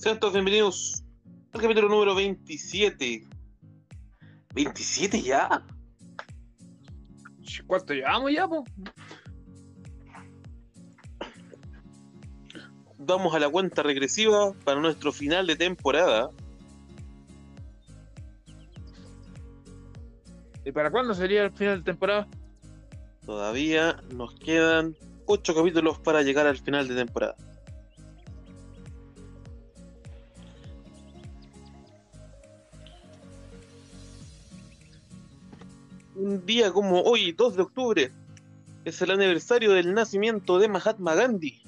Sean todos bienvenidos al capítulo número 27. ¿27 ya? ¿Cuánto llevamos ya, po? Vamos a la cuenta regresiva para nuestro final de temporada. ¿Y para cuándo sería el final de temporada? Todavía nos quedan 8 capítulos para llegar al final de temporada. Un día como hoy, 2 de octubre, es el aniversario del nacimiento de Mahatma Gandhi.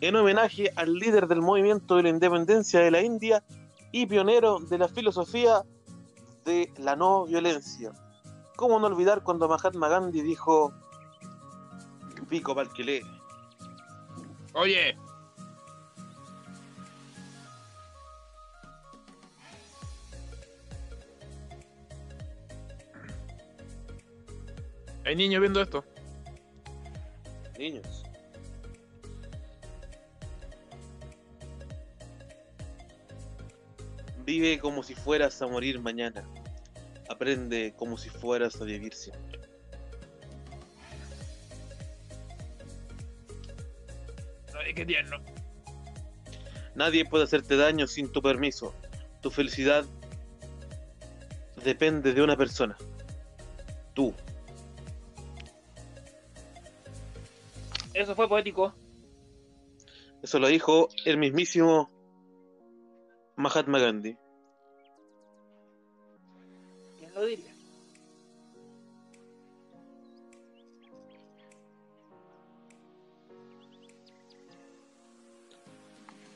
En homenaje al líder del movimiento de la independencia de la India y pionero de la filosofía de la no violencia. ¿Cómo no olvidar cuando Mahatma Gandhi dijo pico para? Oye. Hay niños viendo esto. Niños. Vive como si fueras a morir mañana. Aprende como si fueras a vivir siempre. Ay, qué tierno. Nadie puede hacerte daño sin tu permiso. Tu felicidad depende de una persona. Tú. Eso fue poético. Eso lo dijo el mismísimo Mahatma Gandhi. ¿Quién lo diría?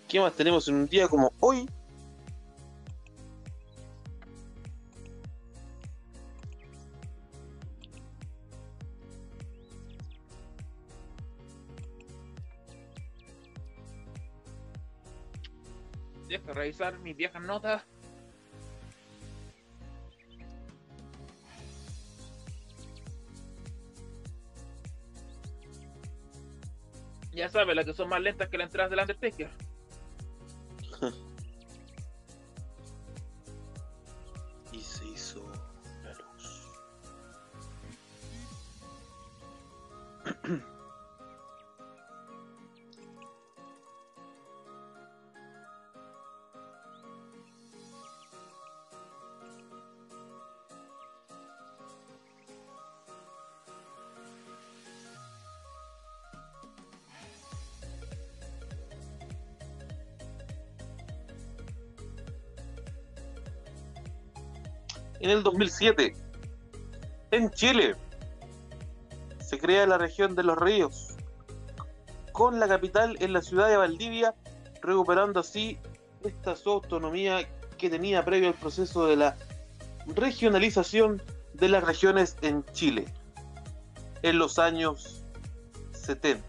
¿Qué más tenemos en un día como hoy? Revisar mis viejas notas. Ya sabes, las que son más lentas que las entradas del Undertaker. En el 2007, en Chile, se crea la región de los ríos, con la capital en la ciudad de Valdivia, recuperando así esta su autonomía que tenía previo al proceso de la regionalización de las regiones en Chile en los años 70.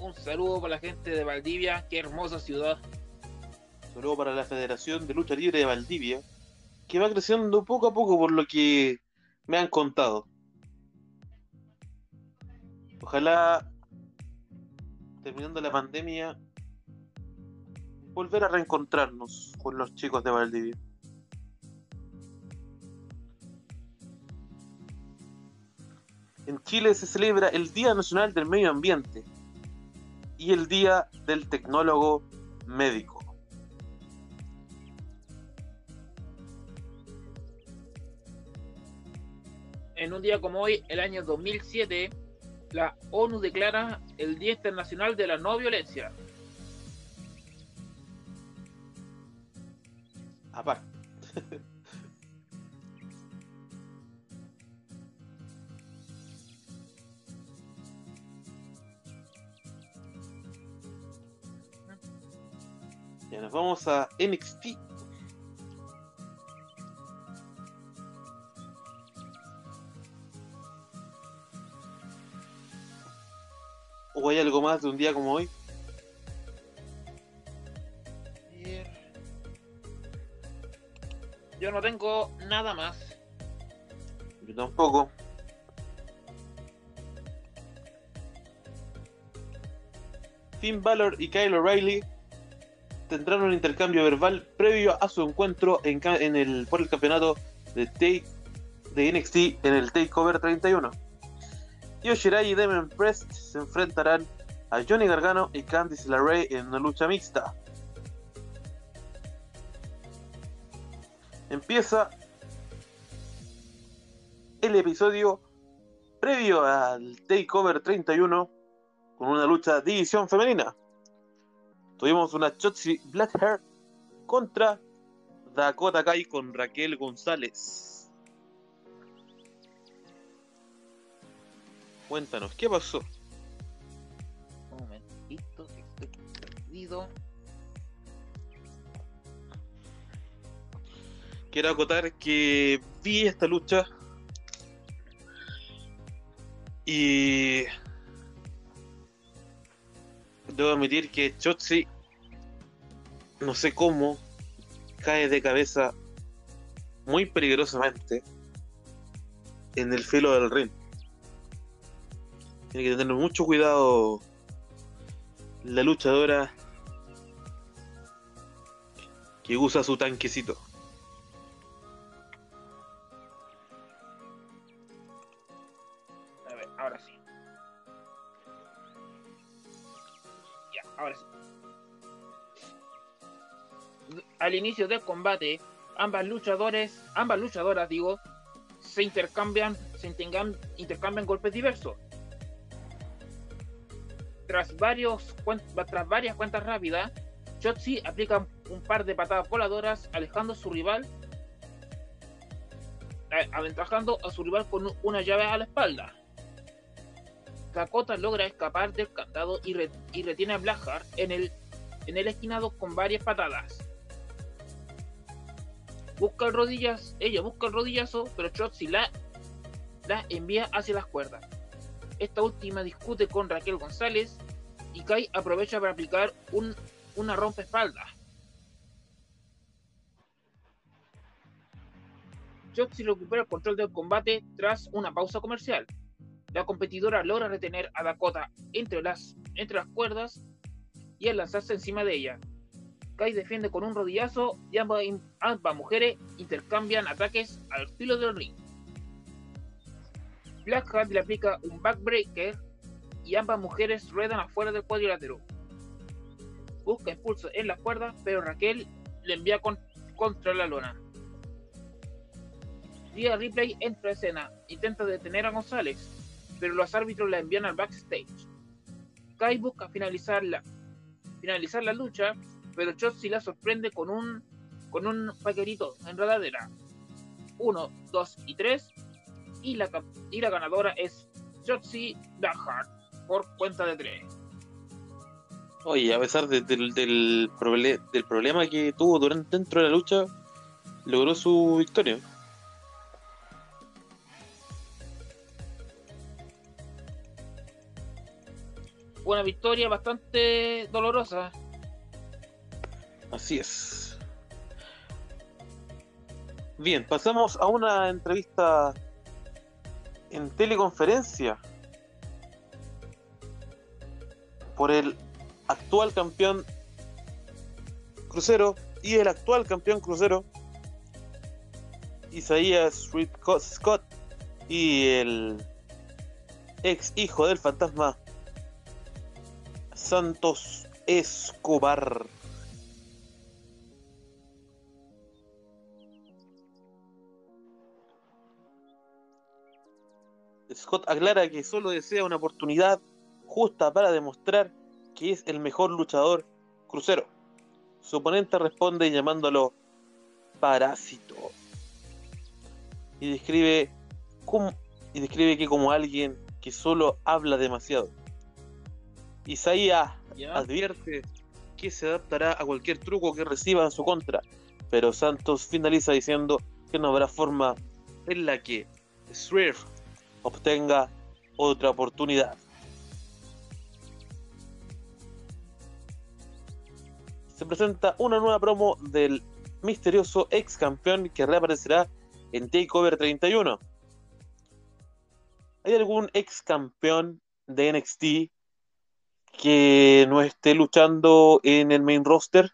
Un saludo para la gente de Valdivia, qué hermosa ciudad. Saludo para la Federación de Lucha Libre de Valdivia, que va creciendo poco a poco por lo que me han contado. Ojalá, terminando la pandemia, volver a reencontrarnos con los chicos de Valdivia. En Chile se celebra el Día Nacional del Medio Ambiente y el Día del Tecnólogo Médico. En un día como hoy, el año 2007, la ONU declara el Día Internacional de la No Violencia. Aparte. Ya nos vamos a NXT. ¿O hay algo más de un día como hoy? Yo no tengo nada más. Yo tampoco. Finn Balor y Kyle O'Reilly tendrán un intercambio verbal previo a su encuentro en, en el, por el campeonato de, Take, de NXT en el Takeover 31. Yoshirai y Demon Prest se enfrentarán a Johnny Gargano y Candice LeRae en una lucha mixta. Empieza el episodio previo al Takeover 31 con una lucha división femenina. Tuvimos una Chotzi Blackheart contra Dakota Kai con Raquel González. Cuéntanos, ¿qué pasó? Un momentito, que estoy perdido. Quiero acotar que vi esta lucha y debo admitir que Chotzi, no sé cómo, cae de cabeza muy peligrosamente en el filo del ring. Tiene que tener mucho cuidado la luchadora que usa su tanquecito. A ver, ahora sí. Ya, ahora sí. Al inicio del combate, ambas luchadores, ambas luchadoras, digo, se intercambian, se intercambian, intercambian golpes diversos. Tras varias cuentas rápidas, Shotzi aplica un par de patadas voladoras, alejando a su rival, aventajando a su rival con una llave a la espalda. Dakota logra escapar del candado y, re- y retiene a Blackheart en el, esquinado con varias patadas. Busca el rodillas, ella busca el rodillazo, pero Shotzi la, la envía hacia las cuerdas. Esta última discute con Raquel González y Kai aprovecha para aplicar un, una rompeespaldas. Shotzi recupera el control del combate tras una pausa comercial. La competidora logra retener a Dakota entre las, entre las cuerdas y al lanzarse encima de ella. Kai defiende con un rodillazo y ambas mujeres intercambian ataques al filo del ring. Blackheart le aplica un backbreaker y ambas mujeres ruedan afuera del cuadrilátero. Busca impulso en las cuerdas, pero Raquel le envía con- contra la lona. Rhea Ripley entra a escena, intenta detener a González, pero los árbitros la envían al backstage. Kai busca finalizar la, finalizar la lucha, pero Chotzi la sorprende con un con un paquerito enredadera. 1, 2 y 3. Y la, y la ganadora es Chotzi Blackheart por cuenta de 3. Oye, a pesar de- del, del, proble- del problema que tuvo durante dentro de la lucha, logró su victoria. Una victoria bastante dolorosa. Así es. Bien, pasamos a una entrevista en teleconferencia por el actual campeón crucero y el actual campeón crucero Isaías Scott y el ex hijo del fantasma Santos Escobar. Scott aclara que solo desea una oportunidad justa para demostrar que es el mejor luchador crucero. Su oponente responde llamándolo parásito. Y describe, como, y describe que como alguien que solo habla demasiado. Isaías advierte que se adaptará a cualquier truco que reciba en su contra, pero Santos finaliza diciendo que no habrá forma en la que Swerve obtenga otra oportunidad. Se presenta una nueva promo del misterioso ex campeón que reaparecerá en Takeover 31. ¿Hay algún ex campeón de NXT que no esté luchando en el main roster,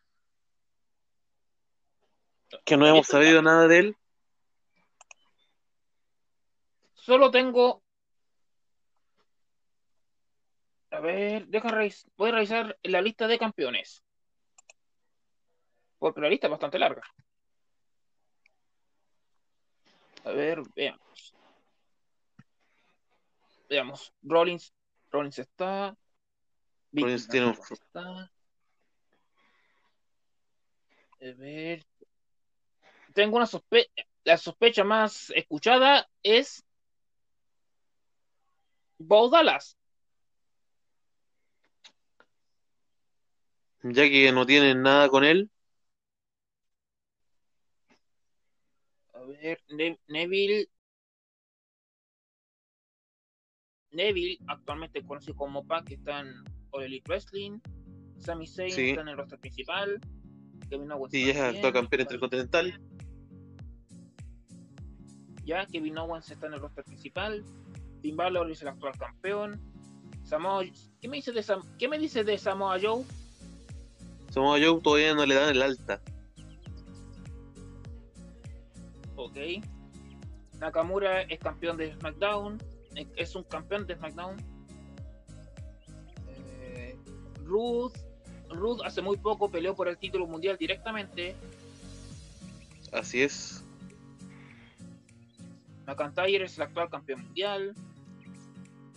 que no hemos sabido nada de él. Solo tengo. A ver, deja revis- voy a revisar la lista de campeones. Porque la lista es bastante larga. A ver, veamos. Veamos. Rollins. Rollins está. Rollins tiene un- está. A ver. Tengo una sospecha. La sospecha más escuchada es Bo Dallas. ya que no tienen nada con él. A ver, Ne- Neville. Neville, actualmente conocido como Pac, está en All Elite Wrestling. Sami Zayn Sí. está en el roster principal. Kevin Owens Sí, es actual campeón intercontinental. Ya, Kevin Owens está en el roster principal. Finn Balor es el actual campeón. Samoa, ¿qué me dice de Sam, ¿qué me dice de Samoa Joe? Samoa Joe todavía no le dan el alta. Ok. Nakamura es campeón de SmackDown. Es un campeón de SmackDown. Eh, Ruth. Ruth hace muy poco peleó por el título mundial directamente. Así es. McIntyre es el actual campeón mundial.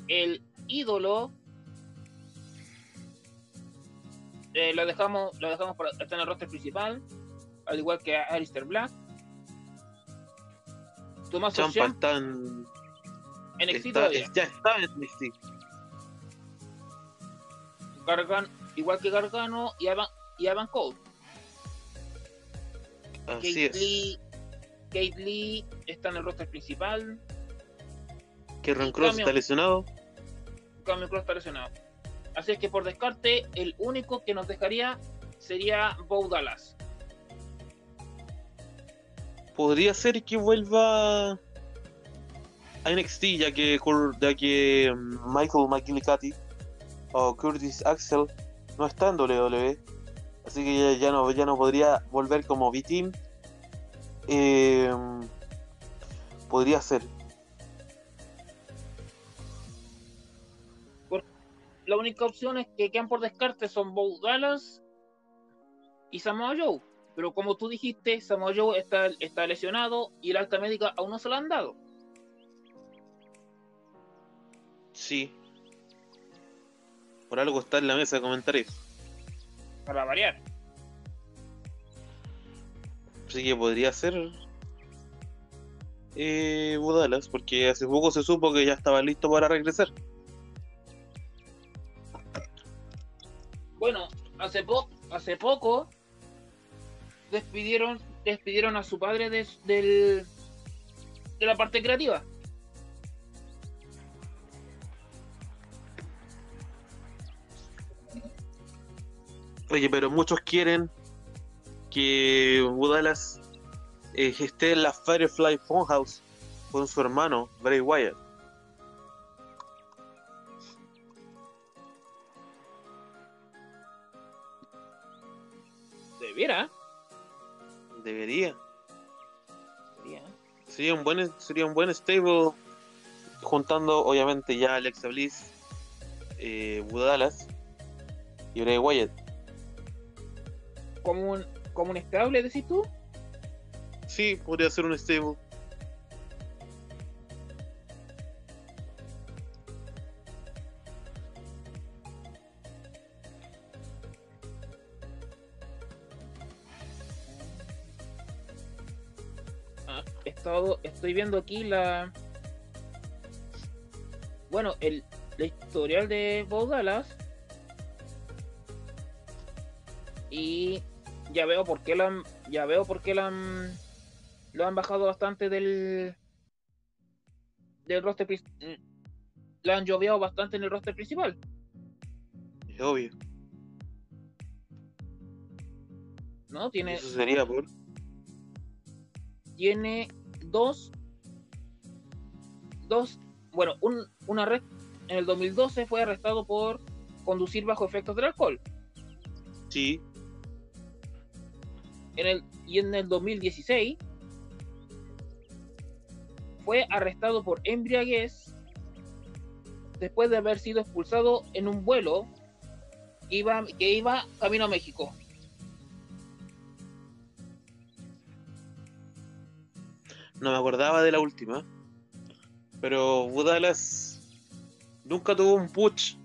El ídolo. eh, lo dejamos, lo dejamos para, está en el roster principal. Al igual que Alistair Black. Tomás Champa está en. está- ya está en NXT. Gargan, igual que Gargano y Adam, y Adam Cole. Así Kate es. Lee, Kate Lee está en el roster principal. Que Cross está lesionado. Está lesionado. Así es que por descarte, el único que nos dejaría sería Bo Dallas. Podría ser que vuelva a NXT, ya que, ya que mm, Michael McGillicuddy o Curtis Axel no está en WWE. Así que ya, no, ya no podría volver como B-Team. Eh, podría ser. La única opción es que quedan por descarte son Bo Dallas y Samoa Joe. Pero como tú dijiste, Samoa Joe está, está lesionado y el alta médica aún no se lo han dado. Sí. Por algo está en la mesa de comentarios. Para variar. Así que podría ser eh, Budalas, porque hace poco se supo que ya estaba listo para regresar. Bueno, hace, po hace poco despidieron, despidieron a su padre de, del, de la parte creativa. Oye, pero muchos quieren que Budalas eh, esté en la Firefly Funhouse con su hermano, Bray Wyatt. Debiera. Debería. Debería. Sería un buen, sería un buen stable juntando obviamente ya a Alexa Bliss, eh, Budalas y Bray Wyatt. Como un, como un estable, decís tú. Sí, podría ser un stable. Estoy viendo aquí la. Bueno, el, la historial de Bo Dallas. Y ya veo por qué lo han, ya veo por qué lo han, lo han bajado bastante del del roster lo han lloviado bastante en el roster principal. Es obvio. ¿No? Tiene, Eso sería por. tiene dos, dos, bueno, un, un arresto, en el 2012 fue arrestado por conducir bajo efectos del alcohol. Sí. En el, y en el 2016 fue arrestado por embriaguez después de haber sido expulsado en un vuelo iba, que iba camino a México. No me acordaba de la última. Pero Budalas nunca tuvo un push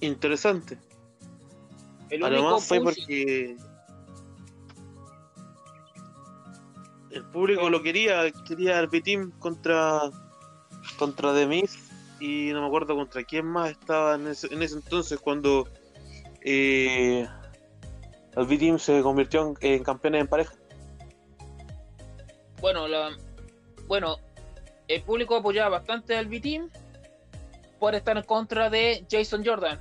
interesante. El A lo único más fue push- porque el público lo quería, quería al B-Team contra contra The Miz y no me acuerdo contra quién más estaba en ese, en ese entonces cuando eh, el B-Team se convirtió en, en campeones en pareja. Bueno, la, bueno, el público apoyaba bastante al B-Team por estar en contra de Jason Jordan.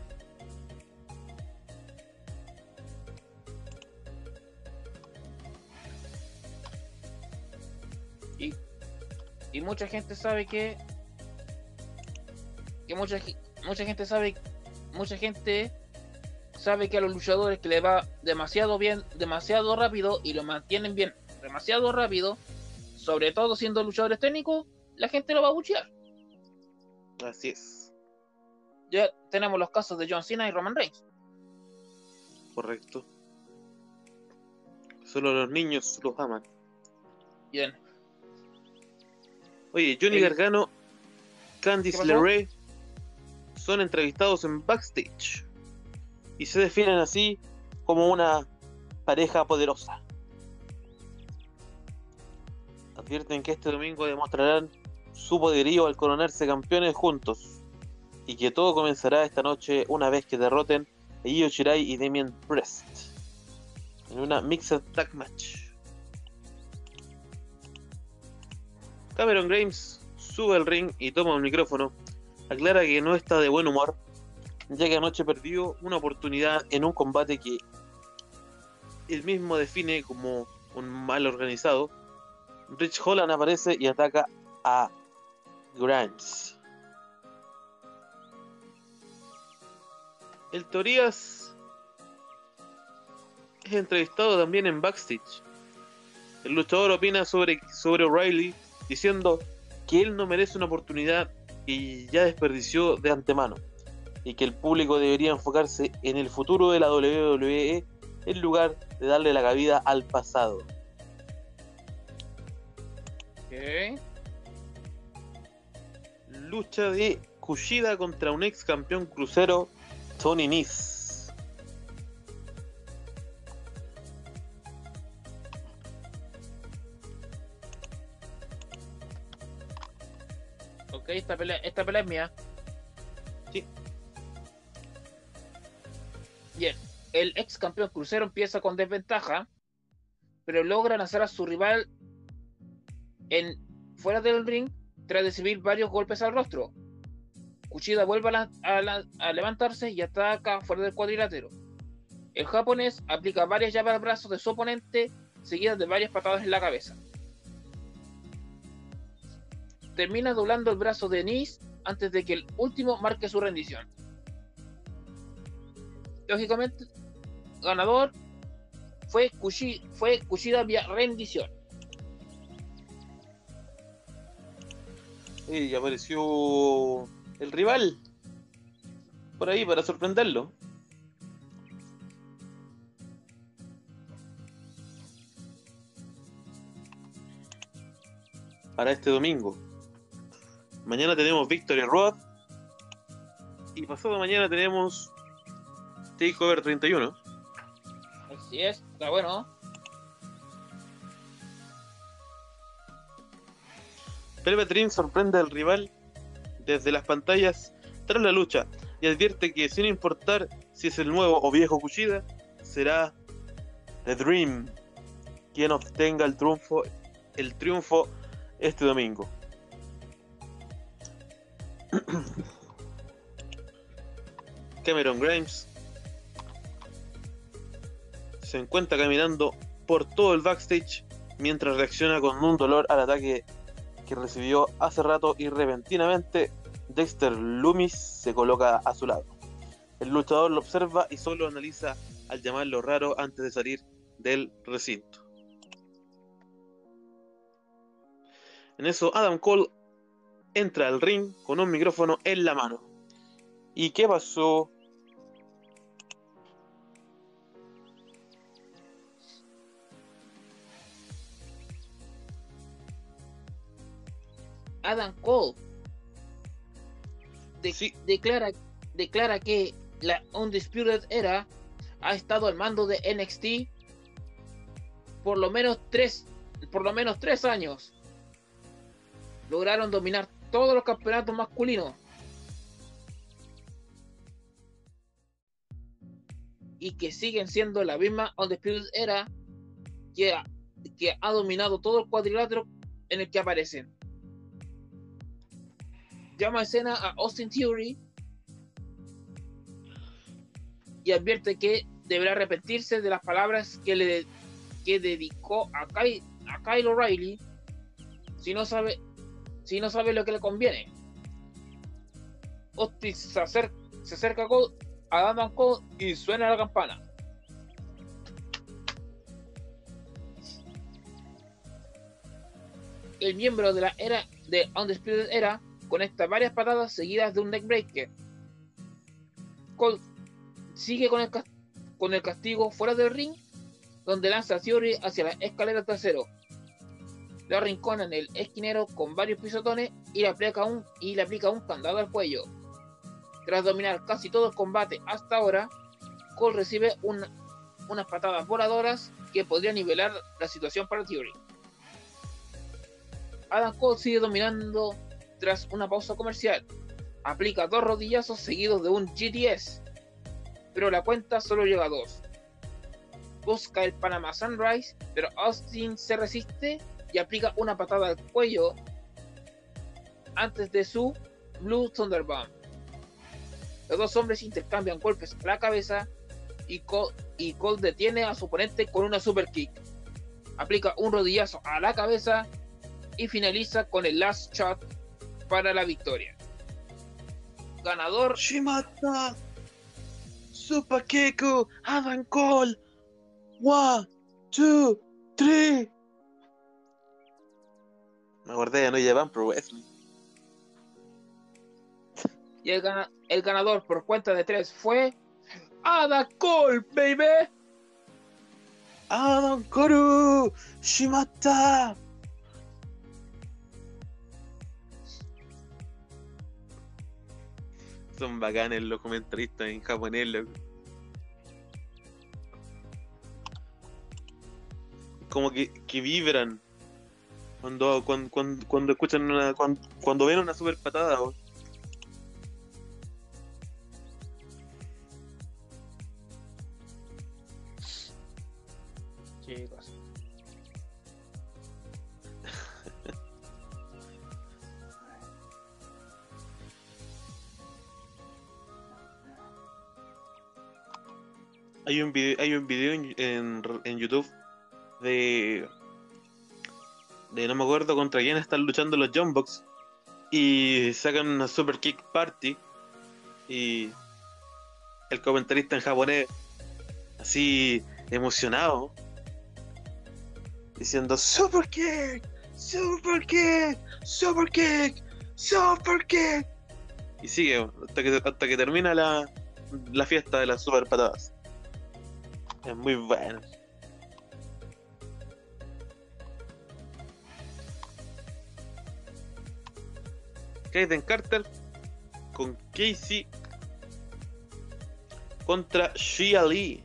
Y, y mucha gente sabe que que mucha, mucha gente sabe mucha gente sabe que a los luchadores que le va demasiado bien, demasiado rápido y lo mantienen bien demasiado rápido, sobre todo siendo luchadores técnicos, la gente lo va a buchear. Así es, Ya tenemos los casos de John Cena y Roman Reigns. correcto. Solo los niños los aman. Bien. Oye, Johnny El- Gargano, ¿Qué Candice? LeRae son entrevistados en backstage y se definen así como una pareja poderosa. Advierten que este domingo demostrarán su poderío al coronarse campeones juntos y que todo comenzará esta noche una vez que derroten a Io Shirai y Damien Priest en una Mixed Tag Match. Cameron Grimes sube al ring y toma el micrófono. Aclara que no está de buen humor, ya que anoche perdió una oportunidad en un combate que él mismo define como un mal organizado. Rich Holland aparece y ataca a Grimes. El Torías es entrevistado también en backstage. El luchador opina sobre, sobre O'Reilly diciendo que él no merece una oportunidad y ya desperdició de antemano y que el público debería enfocarse en el futuro de la WWE en lugar de darle la cabida al pasado. Ok. Lucha de Kushida contra un ex campeón crucero, Tony Nese. Ok, esta pelea, esta pelea es mía. Sí. Bien. El ex campeón crucero empieza con desventaja, pero logra lanzar a su rival en fuera del ring tras recibir varios golpes al rostro. Kushida vuelve a, levantarse y ataca fuera del cuadrilátero. El japonés aplica varias llaves al brazo de su oponente, seguidas de varias patadas en la cabeza. Termina doblando el brazo de Nis antes de que el último marque su rendición. Lógicamente, ganador fue, Kushi- fue Kushida vía rendición. Y apareció el rival por ahí para sorprenderlo. Para este domingo. Mañana tenemos Victory Road. Y pasado mañana tenemos Takeover 31. Así es, está bueno. Velvet Dream sorprende al rival desde las pantallas tras la lucha y advierte que sin importar si es el nuevo o viejo Kushida, será The Dream quien obtenga el triunfo, el triunfo este domingo. Cameron Grimes se encuentra caminando por todo el backstage mientras reacciona con un dolor al ataque que recibió hace rato y repentinamente Dexter Loomis se coloca a su lado. El luchador lo observa y solo analiza al llamarlo raro antes de salir del recinto. En eso, Adam Cole entra al ring con un micrófono en la mano. ¿Y qué pasó? Adam Cole de- Sí. declara, declara que la Undisputed Era ha estado al mando de NXT por lo menos tres, por lo menos tres años. Lograron dominar todos los campeonatos masculinos. Y que siguen siendo la misma Undisputed Era que que ha dominado todo el cuadrilátero en el que aparecen llama a escena a Austin Theory y advierte que deberá arrepentirse de las palabras que le que dedicó a, Ky- a Kyle O'Reilly si no sabe si no sabe lo que le conviene. Austin se acerca, a Adam Cole y suena la campana. El miembro de la era de Undisputed Era conecta varias patadas seguidas de un neckbreaker. Cole sigue con el, castigo fuera del ring, donde lanza a Theory hacia la escalera trasero. Lo arrincona en el esquinero con varios pisotones y le aplica un, candado al cuello. Tras dominar casi todo el combate hasta ahora, Cole recibe un- unas patadas voladoras que podrían nivelar la situación para Theory. Adam Cole sigue dominando tras una pausa comercial. Aplica dos rodillazos seguidos de un GTS, pero la cuenta solo llega a dos. Busca el Panama Sunrise, pero Austin se resiste y aplica una patada al cuello antes de su Blue Thunderbomb. Los dos hombres intercambian golpes a la cabeza y Cole, y Cole detiene a su oponente con una super kick. Aplica un rodillazo a la cabeza y finaliza con el last shot para la victoria. Ganador Shimata, Super Keiko, Adam Cole. One, two, three. Me acordé de No Japan Pro Wrestling. y el, gana- el ganador por cuenta de tres fue Ada Cole, baby. Adam Koru, Shimata. Son bacanes los comentaristas en japonés, loco. Como que, que vibran cuando, cuando, cuando, cuando escuchan una. Cuando, cuando ven una super patada. Hay un video, hay un video en, en, en YouTube de. de no me acuerdo contra quién están luchando los John Box. Y sacan una super kick party. Y el comentarista en japonés, así emocionado, diciendo Super kick, super kick, super kick, super kick. Y sigue hasta que, hasta que termina la, la fiesta de las super patadas. Es muy bueno. Kaden Carter con Casey contra Shia Lee.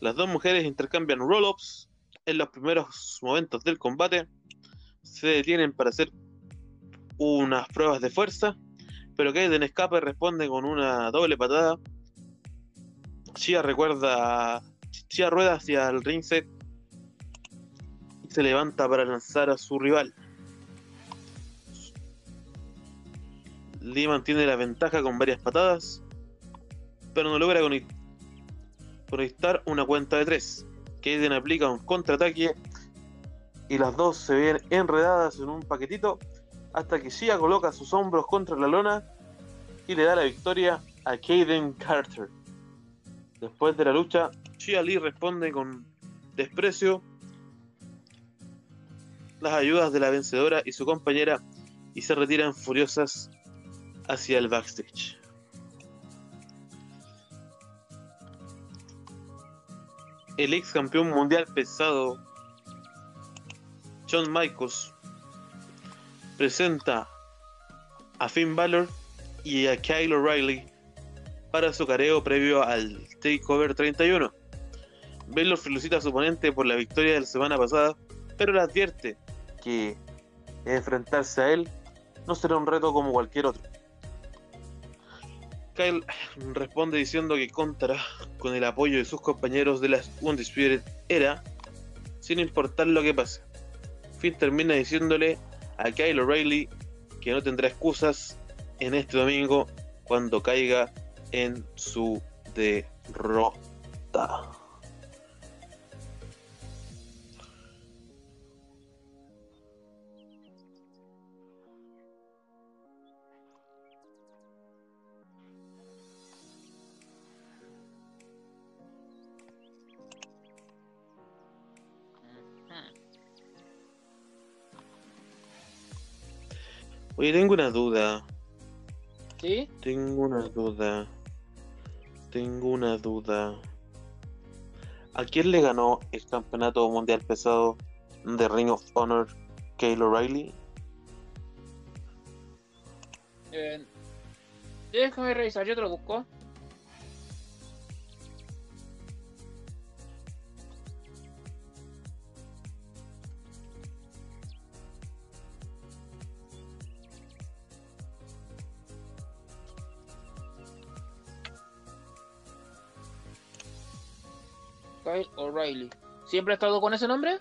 Las dos mujeres intercambian roll-ups en los primeros momentos del combate. Se detienen para hacer unas pruebas de fuerza, pero Kaiden escape responde con una doble patada. Shia recuerda. Shia rueda hacia el ring set y se levanta para lanzar a su rival. Lee mantiene la ventaja con varias patadas, pero no logra conect- conectar una cuenta de tres. Kaden aplica un contraataque y las dos se ven enredadas en un paquetito hasta que Shia coloca sus hombros contra la lona y le da la victoria a Kaden Carter. Después de la lucha, Shia Lee responde con desprecio las ayudas de la vencedora y su compañera y se retiran furiosas hacia el backstage. El ex campeón mundial pesado John Michaels presenta a Finn Balor y a Kyle O'Reilly para su careo previo al Takeover 31. Balor felicita a su oponente por la victoria de la semana pasada, pero le advierte que enfrentarse a él no será un reto como cualquier otro. Kyle responde diciendo que contará con el apoyo de sus compañeros de la Undisputed Era, sin importar lo que pase. Finn termina diciéndole a Kyle O'Reilly que no tendrá excusas en este domingo cuando caiga en su derrota. Oye, tengo una duda. ¿Sí? Tengo una duda. Tengo una duda. ¿A quién le ganó el campeonato mundial pesado de Ring of Honor Kyle O'Reilly? Eh, déjame revisar, yo te lo busco. Kyle O'Reilly. ¿Siempre ha estado con ese nombre?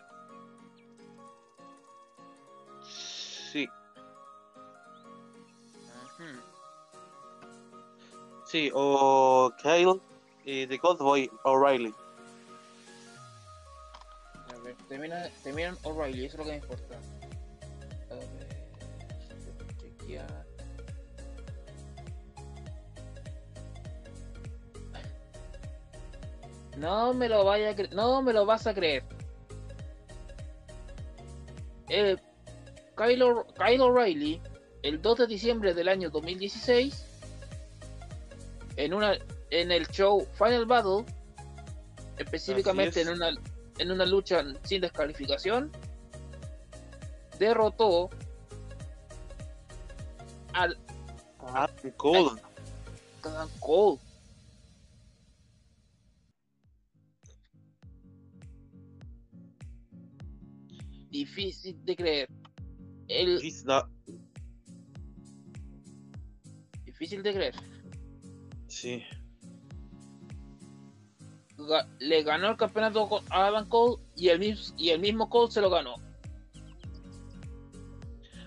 Sí, sí, o Kyle y The Boy O'Reilly. A ver, termina, terminan O'Reilly, eso es lo que me importa. A ver, chequear. No me lo vaya a cre- no me lo vas a creer. El Kyle, O'Re- Kyle O'Reilly, el 2 de diciembre del año 2016, en una en el show Final Battle, específicamente es. en una en una lucha sin descalificación, derrotó al Ah, Cole. Cole. Difícil de creer. El, difícil de creer. Sí. Le ganó el campeonato a Adam Cole y el, mis- y el mismo Cole se lo ganó.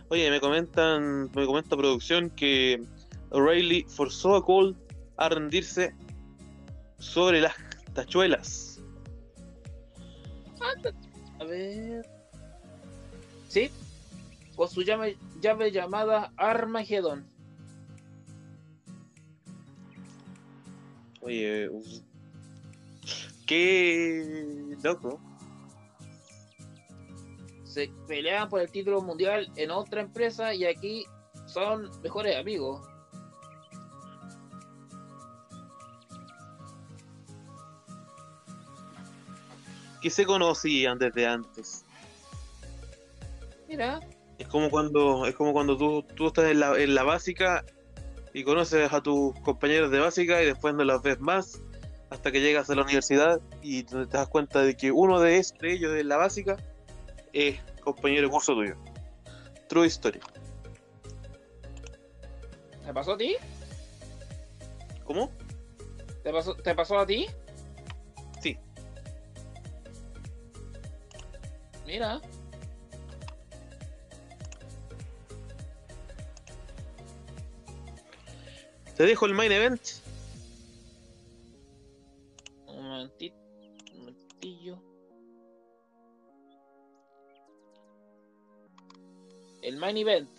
Oye, me comentan, me comenta producción que O'Reilly forzó a Cole a rendirse sobre las tachuelas. A ver. Sí. Con su llave, llave llamada Armageddon. Oye, uf. qué loco. Se peleaban por el título mundial en otra empresa y aquí son mejores amigos. Que se conocían desde antes. Mira, Es como cuando, es como cuando tú, tú estás en la, en la básica y conoces a tus compañeros de básica y después no los ves más hasta que llegas a la universidad y te das cuenta de que uno de, de ellos de la básica es compañero de curso tuyo. True story. ¿te pasó a ti? ¿Cómo? ¿Te pasó, ¿Te pasó a ti? Sí. Mira. Te dejo el main event. Un momentito. Un momentillo. El main event.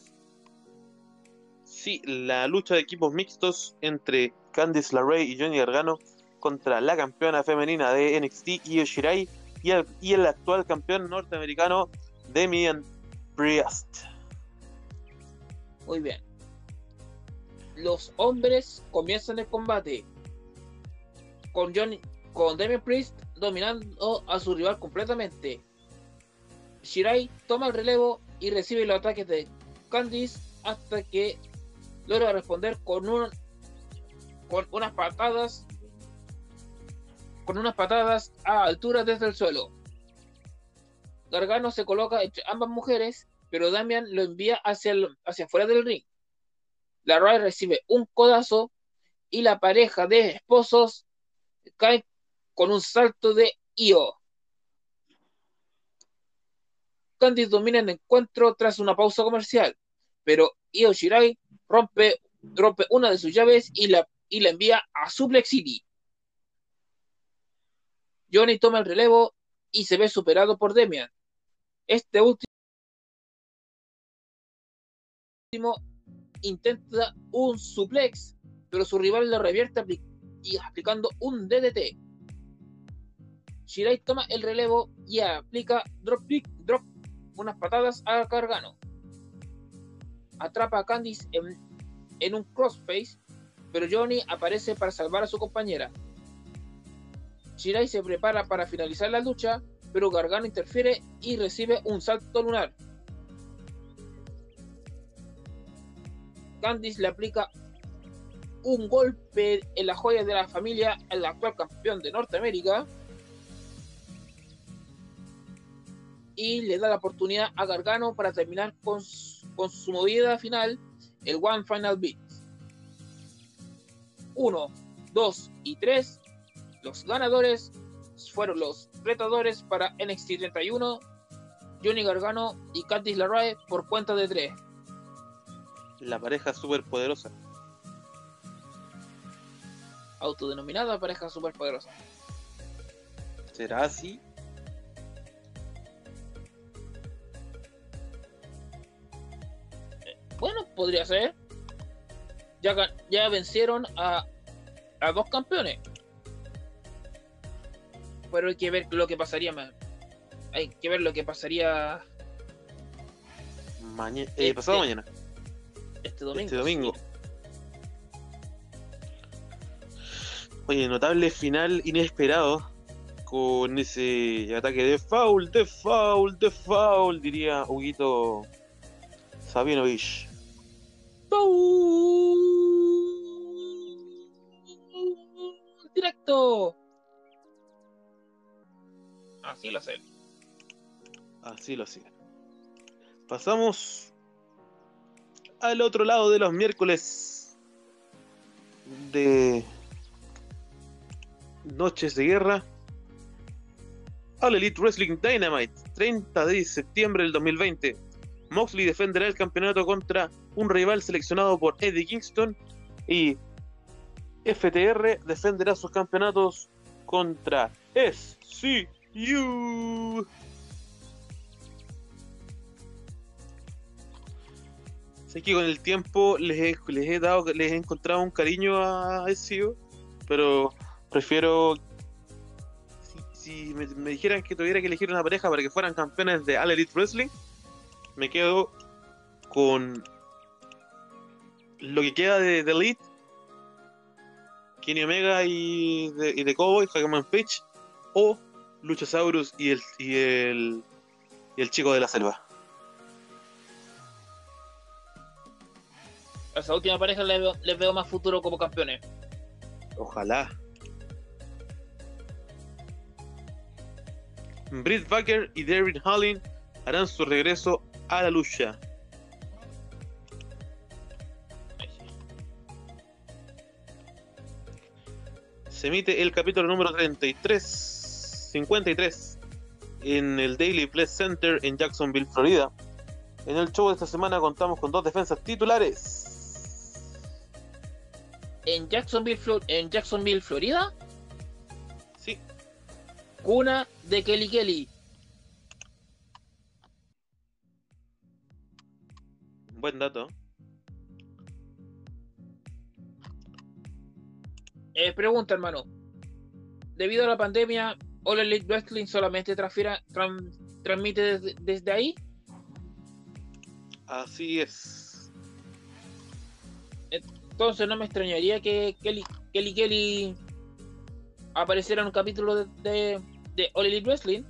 Sí, la lucha de equipos mixtos entre Candice LeRae y Johnny Gargano contra la campeona femenina de NXT, Io Shirai, y el, y el actual campeón norteamericano, Damian Priest. Muy bien. Los hombres comienzan el combate con Johnny, con Damian Priest dominando a su rival completamente. Shirai toma el relevo y recibe los ataques de Candice hasta que logra responder con con unas patadas con unas patadas a altura desde el suelo. Gargano se coloca entre ambas mujeres, pero Damian lo envía hacia, el, hacia afuera del ring. La Ray recibe un codazo y la pareja de esposos cae con un salto de Io. Candice domina el encuentro tras una pausa comercial, pero Io Shirai rompe, rompe una de sus llaves y la, y la envía a Suplex City. Johnny toma el relevo y se ve superado por Demian. Este último intenta un suplex, pero su rival lo revierte y aplicando un DDT. Shirai toma el relevo y aplica drop kick, drop unas patadas a Gargano. Atrapa a Candice en, en un crossface, pero Johnny aparece para salvar a su compañera. Shirai se prepara para finalizar la lucha, pero Gargano interfiere y recibe un salto lunar. Candice le aplica un golpe en la joya de la familia al actual campeón de Norteamérica y le da la oportunidad a Gargano para terminar con su, movida final, el One Final Beat. 1, 2 y 3 los ganadores fueron los retadores para NXT 31, Johnny Gargano y Candice LeRae por cuenta de tres. La pareja super poderosa. Autodenominada pareja super poderosa. ¿Será así? Bueno, podría ser. Ya, ya vencieron a, a dos campeones pero hay que ver lo que pasaría hay que ver lo que pasaría mañana eh, pasado este mañana este domingo este domingo oye notable final inesperado con ese ataque de foul de foul de foul diría Huguito Sabinovich directo Así lo sé. Así lo sé. Pasamos al otro lado de los miércoles de Noches de Guerra. Al Elite Wrestling Dynamite, 30 de septiembre del 2020. Moxley defenderá el campeonato contra un rival seleccionado por Eddie Kingston y FTR defenderá sus campeonatos contra SC Sé que con el tiempo les he, les he dado, les he encontrado un cariño a SEO, pero prefiero si, me, dijeran que tuviera que elegir una pareja para que fueran campeones de All Elite Wrestling, me quedo con lo que queda de, The Elite, Kenny Omega y de, y de Cowboy, Hageman Page, o Luchasaurus y el, y el, y el chico de la selva. A esa última pareja les veo, les veo más futuro como campeones. Ojalá. Britt Baker y David Hallin harán su regreso a la lucha. Se emite el capítulo número 33 53 en el Daily Play Center en Jacksonville, Florida. En el show de esta semana contamos con dos defensas titulares. ¿En Jacksonville, en Jacksonville Florida? Sí. Una de Kelly Kelly. Buen dato. Eh, pregunta, hermano. Debido a la pandemia, All Elite Wrestling solamente transfiera, tran- transmite desde, desde ahí. Así es. Entonces no me extrañaría que Kelly Kelly, Kelly apareciera en un capítulo de, de, de All Elite Wrestling.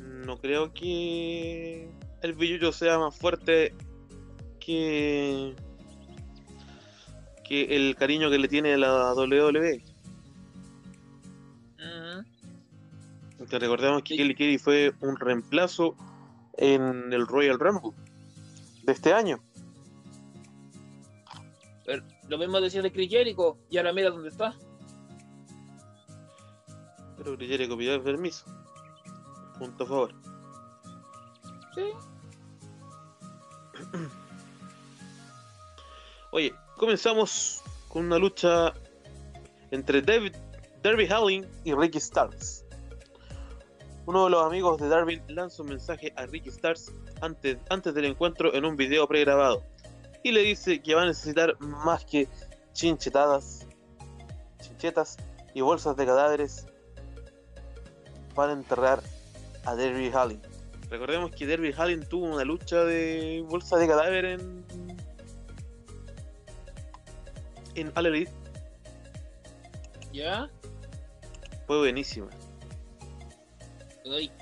No creo que el billuyo sea más fuerte que que el cariño que le tiene la WWE. Recordemos que Sí. Kelly Kelly fue un reemplazo en el Royal Rumble de este año. Lo mismo decía de Chris Jericho y ahora mira dónde está. Pero Jericho pidió permiso. Punto a favor. Sí. Oye, comenzamos con una lucha entre David, Darby Allin y Ricky Starks. Uno de los amigos de Darby lanza un mensaje a Ricky Starks antes, antes del encuentro en un video pregrabado y le dice que va a necesitar más que chinchetadas, chinchetas y bolsas de cadáveres para enterrar a Darby Allin. Recordemos que Darby Allin tuvo una lucha de bolsa de cadáver en en All Elite ¿Ya? fue buenísima. Uy.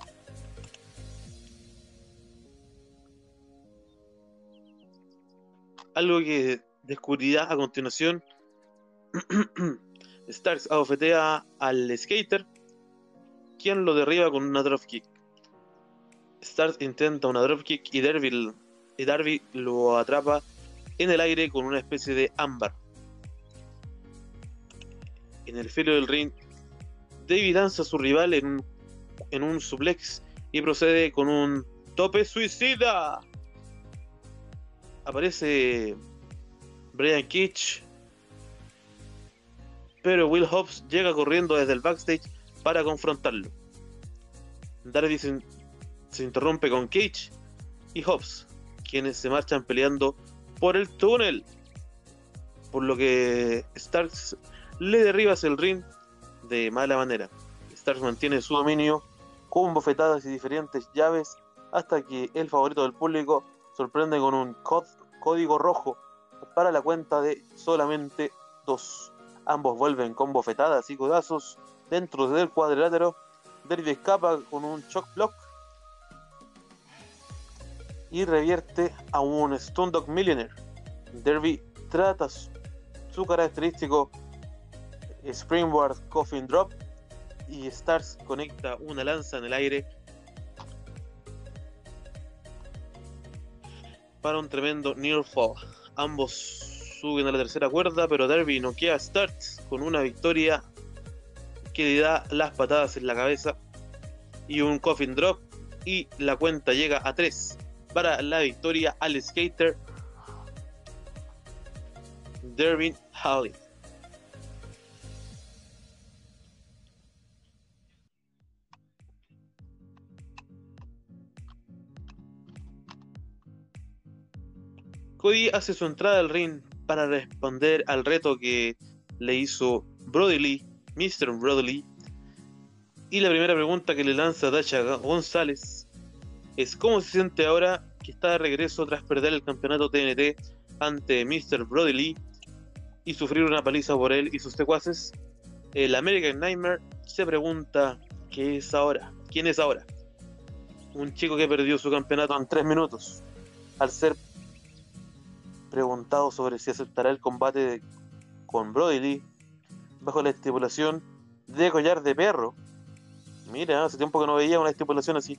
Algo que descubrirá a continuación. Starks abofetea al skater, quien lo derriba con una dropkick. Starks intenta una dropkick y y Darby lo atrapa en el aire con una especie de ámbar. En el filo del ring, David lanza a su rival en en un suplex y procede con un tope suicida. Aparece Brian Cage, pero Will Hobbs llega corriendo desde el backstage para confrontarlo. Darby se, interrumpe con Cage y Hobbs, quienes se marchan peleando por el túnel, por lo que Starks le derriba hacia el ring de mala manera. Starks mantiene su dominio con bofetadas y diferentes llaves hasta que el favorito del público sorprende con un código rojo para la cuenta de solamente dos. Ambos vuelven con bofetadas y codazos dentro del cuadrilátero. Derby escapa con un shock block y revierte a un Stone Dog Millionaire. Derby trata su característico Springboard Coffin Drop y Stars conecta una lanza en el aire para un tremendo near fall. Ambos suben a la tercera cuerda, pero Derby noquea a Starks con una victoria que le da las patadas en la cabeza y un coffin drop y la cuenta llega a 3 para la victoria al skater Derby Halley. Cody hace su entrada al ring para responder al reto que le hizo Brody Lee, Mr. Brody Lee. Y la primera pregunta que le lanza Dacha González es cómo se siente ahora que está de regreso tras perder el campeonato TNT ante Mr. Brody Lee y sufrir una paliza por él y sus secuaces. El American Nightmare se pregunta qué es ahora, quién es ahora. Un chico que perdió su campeonato en 3 minutos al ser preguntado sobre si aceptará el combate con Brody Lee bajo la estipulación de collar de perro. Mira, hace tiempo que no veía una estipulación así.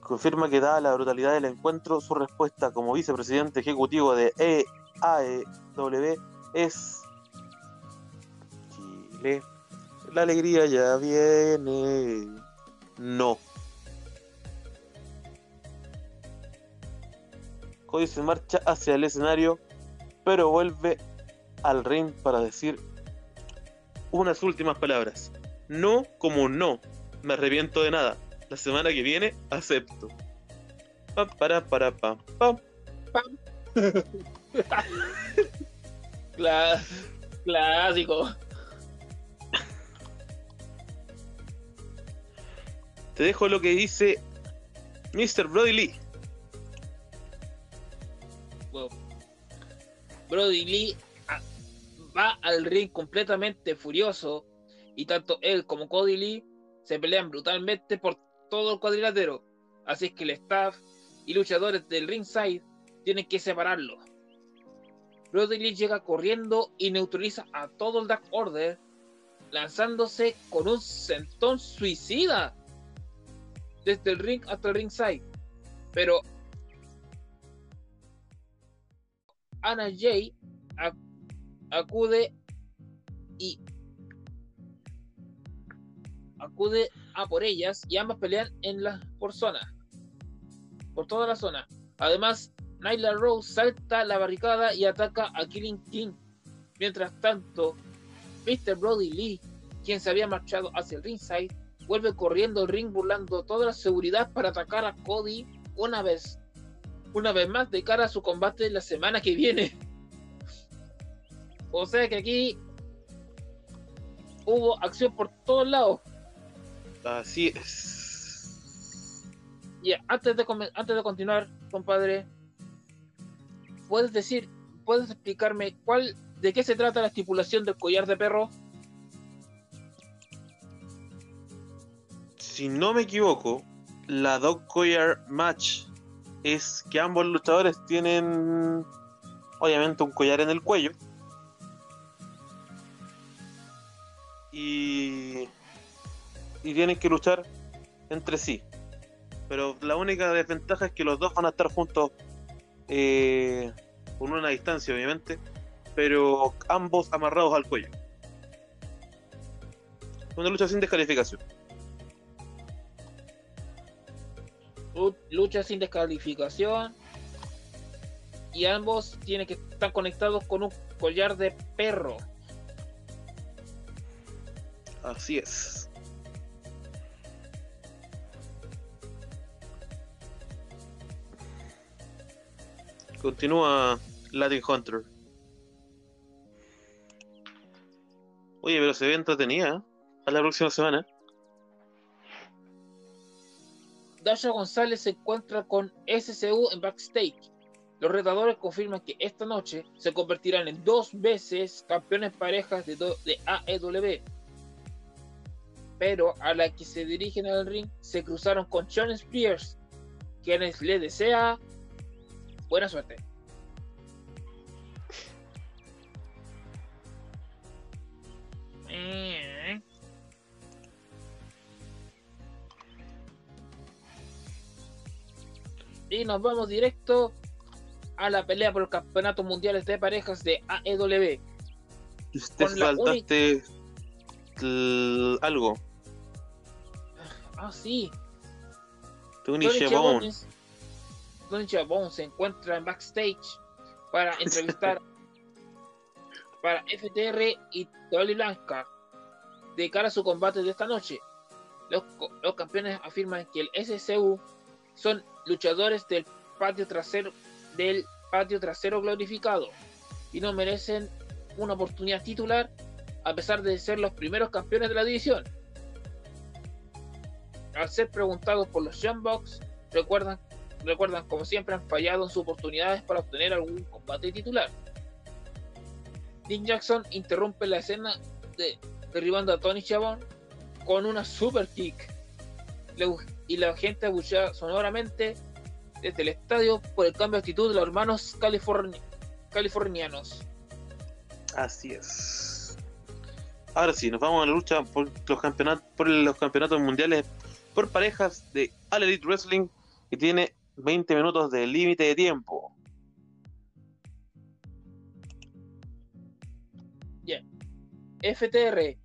Confirma que dada la brutalidad del encuentro, su respuesta como vicepresidente ejecutivo de EAEW es Chile. La alegría ya viene. No. Cody se marcha hacia el escenario, pero vuelve al ring para decir unas últimas palabras. No como no, me arrepiento de nada. La semana que viene, acepto. Pam, para, para, pam, pam. Cla- clásico. Te dejo lo que dice Mr. Brody Lee. Brody Lee ah, va al ring completamente furioso y tanto él como Cody Lee se pelean brutalmente por todo el cuadrilátero. Así que el staff y luchadores del ringside tienen que separarlo. Brody Lee llega corriendo y neutraliza a todo el Dark Order, lanzándose con un sentón suicida desde el ring hasta el ringside. Pero Anna Jay ac- acude y acude a por ellas y ambas pelean en la por zona por toda la zona además Nyla Rose salta la barricada y ataca a Killing King mientras tanto Mr. Brody Lee quien se había marchado hacia el ringside vuelve corriendo el ring burlando toda la seguridad para atacar a Cody una vez una vez más de cara a su combate la semana que viene. O sea que aquí hubo acción por todos lados. Así es. Y antes de, antes de continuar, compadre, ¿puedes decir, puedes explicarme cuál, de qué se trata la estipulación del collar de perro? Si no me equivoco, la Dog Collar Match es que ambos luchadores tienen obviamente un collar en el cuello. Y, y tienen que luchar entre sí. Pero la única desventaja es que los dos van a estar juntos eh, con una distancia, obviamente, pero ambos amarrados al cuello. Una lucha sin descalificación. Lucha sin descalificación. Y ambos tienen que estar conectados con un collar de perro. Así es. Continúa Latin Hunter. Oye, pero se ve entretenida. ¿eh? A la próxima semana. Dasha González se encuentra con SCU en backstage. Los retadores confirman que esta noche se convertirán en dos veces campeones parejas de, AEW. Pero a la que se dirigen al ring se cruzaron con Sean Spears, quienes le desea buena suerte. Y nos vamos directo a la pelea por los campeonatos mundiales de parejas de AEW. Te faltaste algo. Ah, sí. Tony Schiavone. Tony Schiavone se encuentra en backstage para entrevistar para FTR y Dolly Blanca de cara a su combate de esta noche. Los, los campeones afirman que el SCU son luchadores del patio trasero del patio trasero glorificado y no merecen una oportunidad titular a pesar de ser los primeros campeones de la división. Al ser preguntados por los Young Bucks, recuerdan, recuerdan como siempre han fallado en sus oportunidades para obtener algún combate titular. Nick Jackson interrumpe la escena de, derribando a Tony Chabón con una super kick. Le- y la gente abuchea sonoramente desde el estadio por el cambio de actitud de los hermanos californi- californianos. Así es. Ahora sí, nos vamos a la lucha por los campeonatos, por los campeonatos mundiales por parejas de All Elite Wrestling que tiene 20 minutos de límite de tiempo. FTR,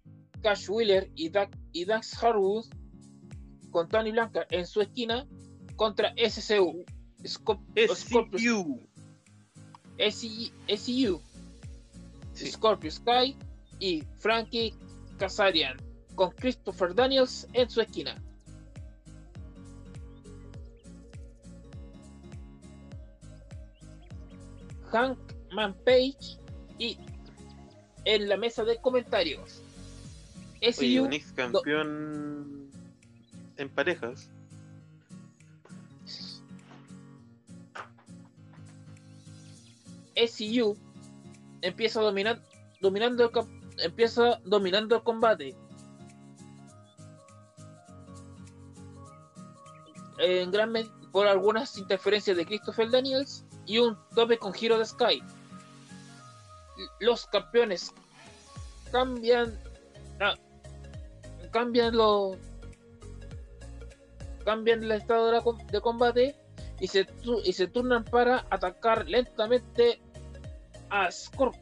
Cash Wheeler y, Dax- y Dax Harwood con Tony Blanca en su esquina contra SCU. SCU. SCU. Scorpio Sky y Frankie Kazarian con Christopher Daniels en su esquina. Hank Manpage y en la mesa de comentarios. Un ex campeón en parejas. SU empieza dominar, dominando el, empieza dominando el combate. En gran por algunas interferencias de Christopher Daniels y un tope con giro de Sky. Los campeones cambian ah, cambian los cambian el estado de, combate y se, y se turnan para atacar lentamente a, Scor-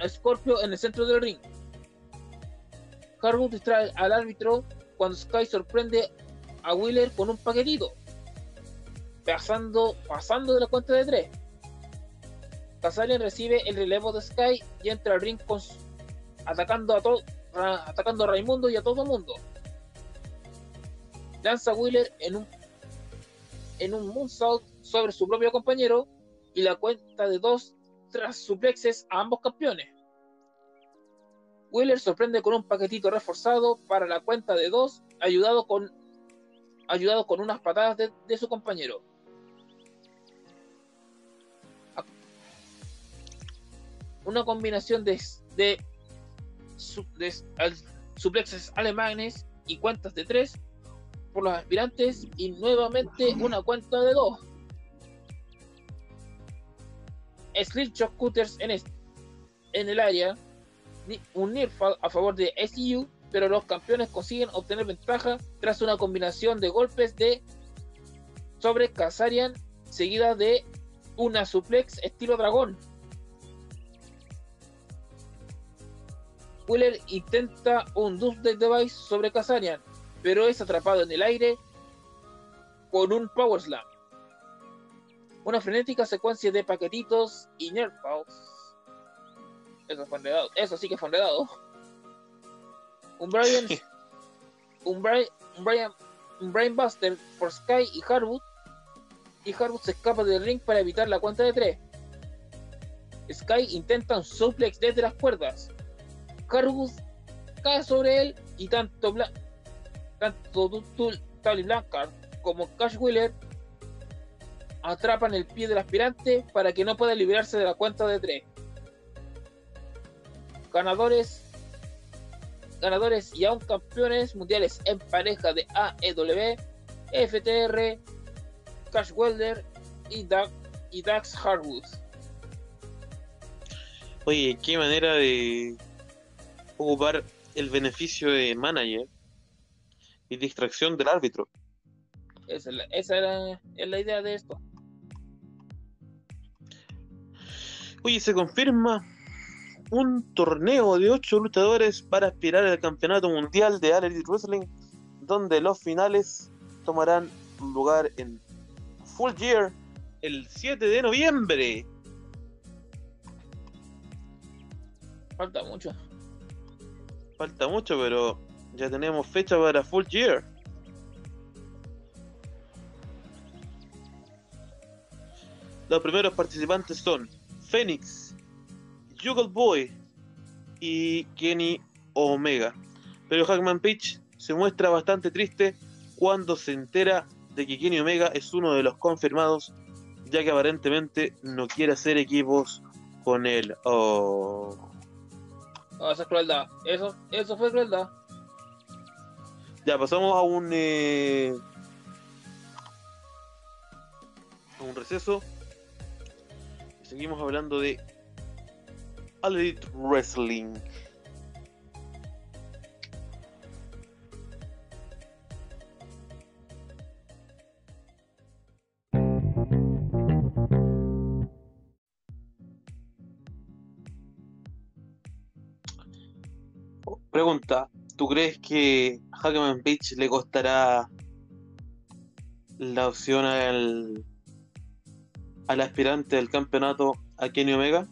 a Scorpio en el centro del ring. Harwood distrae al árbitro cuando Sky sorprende a Wheeler con un paquetito, pasando, pasando de la cuenta de tres. Kazarian recibe el relevo de Sky y entra al ring con atacando a todo atacando a Raimundo y a todo mundo. Lanza Wheeler en un en un moonsault sobre su propio compañero y la cuenta de dos tras suplexes a ambos campeones. Wheeler sorprende con un paquetito reforzado para la cuenta de dos, ayudado con, ayudado con unas patadas de, de su compañero. Una combinación de, de, de suplexes alemanes y cuentas de tres por los aspirantes y nuevamente una cuenta de dos. Slipshot Cutters en, en el área, un near fall a favor de SU, pero los campeones consiguen obtener ventaja tras una combinación de golpes de sobre Kazarian seguida de una suplex estilo dragón. Wheeler intenta un Doomsday Device sobre Kazarian, pero es atrapado en el aire con un Power Slam. Una frenética secuencia de paquetitos y Nerf Balls. Eso fue enredado. Eso sí que fue enredado. Un Brian. un, Brian, un Brian. Un Brain Buster por Sky y Harwood. Y Harwood se escapa del ring para evitar la cuenta de tres. Sky intenta un suplex desde las cuerdas. Harwood cae sobre él y tanto, Bla tanto Tul- Tully Blanchard como Cash Wheeler atrapan el pie del aspirante para que no pueda liberarse de la cuenta de tres. Ganadores ganadores y aún campeones mundiales en pareja de AEW, FTR, Cash Welder y, y Dax Harwood. Oye, qué manera de ocupar el beneficio de manager y distracción del árbitro. Esa, es la, esa era, es la idea de esto. Oye, se confirma un torneo de ocho luchadores para aspirar al campeonato mundial de All Elite Wrestling, donde los finales tomarán lugar en Full Gear el 7 de noviembre. Falta mucho. Falta mucho, pero ya tenemos fecha para Full Gear. Los primeros participantes son Phoenix, Juggle Boy y Kenny Omega. Pero Hackman Page se muestra bastante triste cuando se entera de que Kenny Omega es uno de los confirmados, ya que aparentemente no quiere hacer equipos con él. Oh. No, esa es crueldad. Eso, eso fue crueldad. Ya pasamos a un eh, un receso. Seguimos hablando de Elite Wrestling. Pregunta, ¿tú crees que Hackman Beach le costará la opción al, al aspirante del campeonato a Kenny Omega?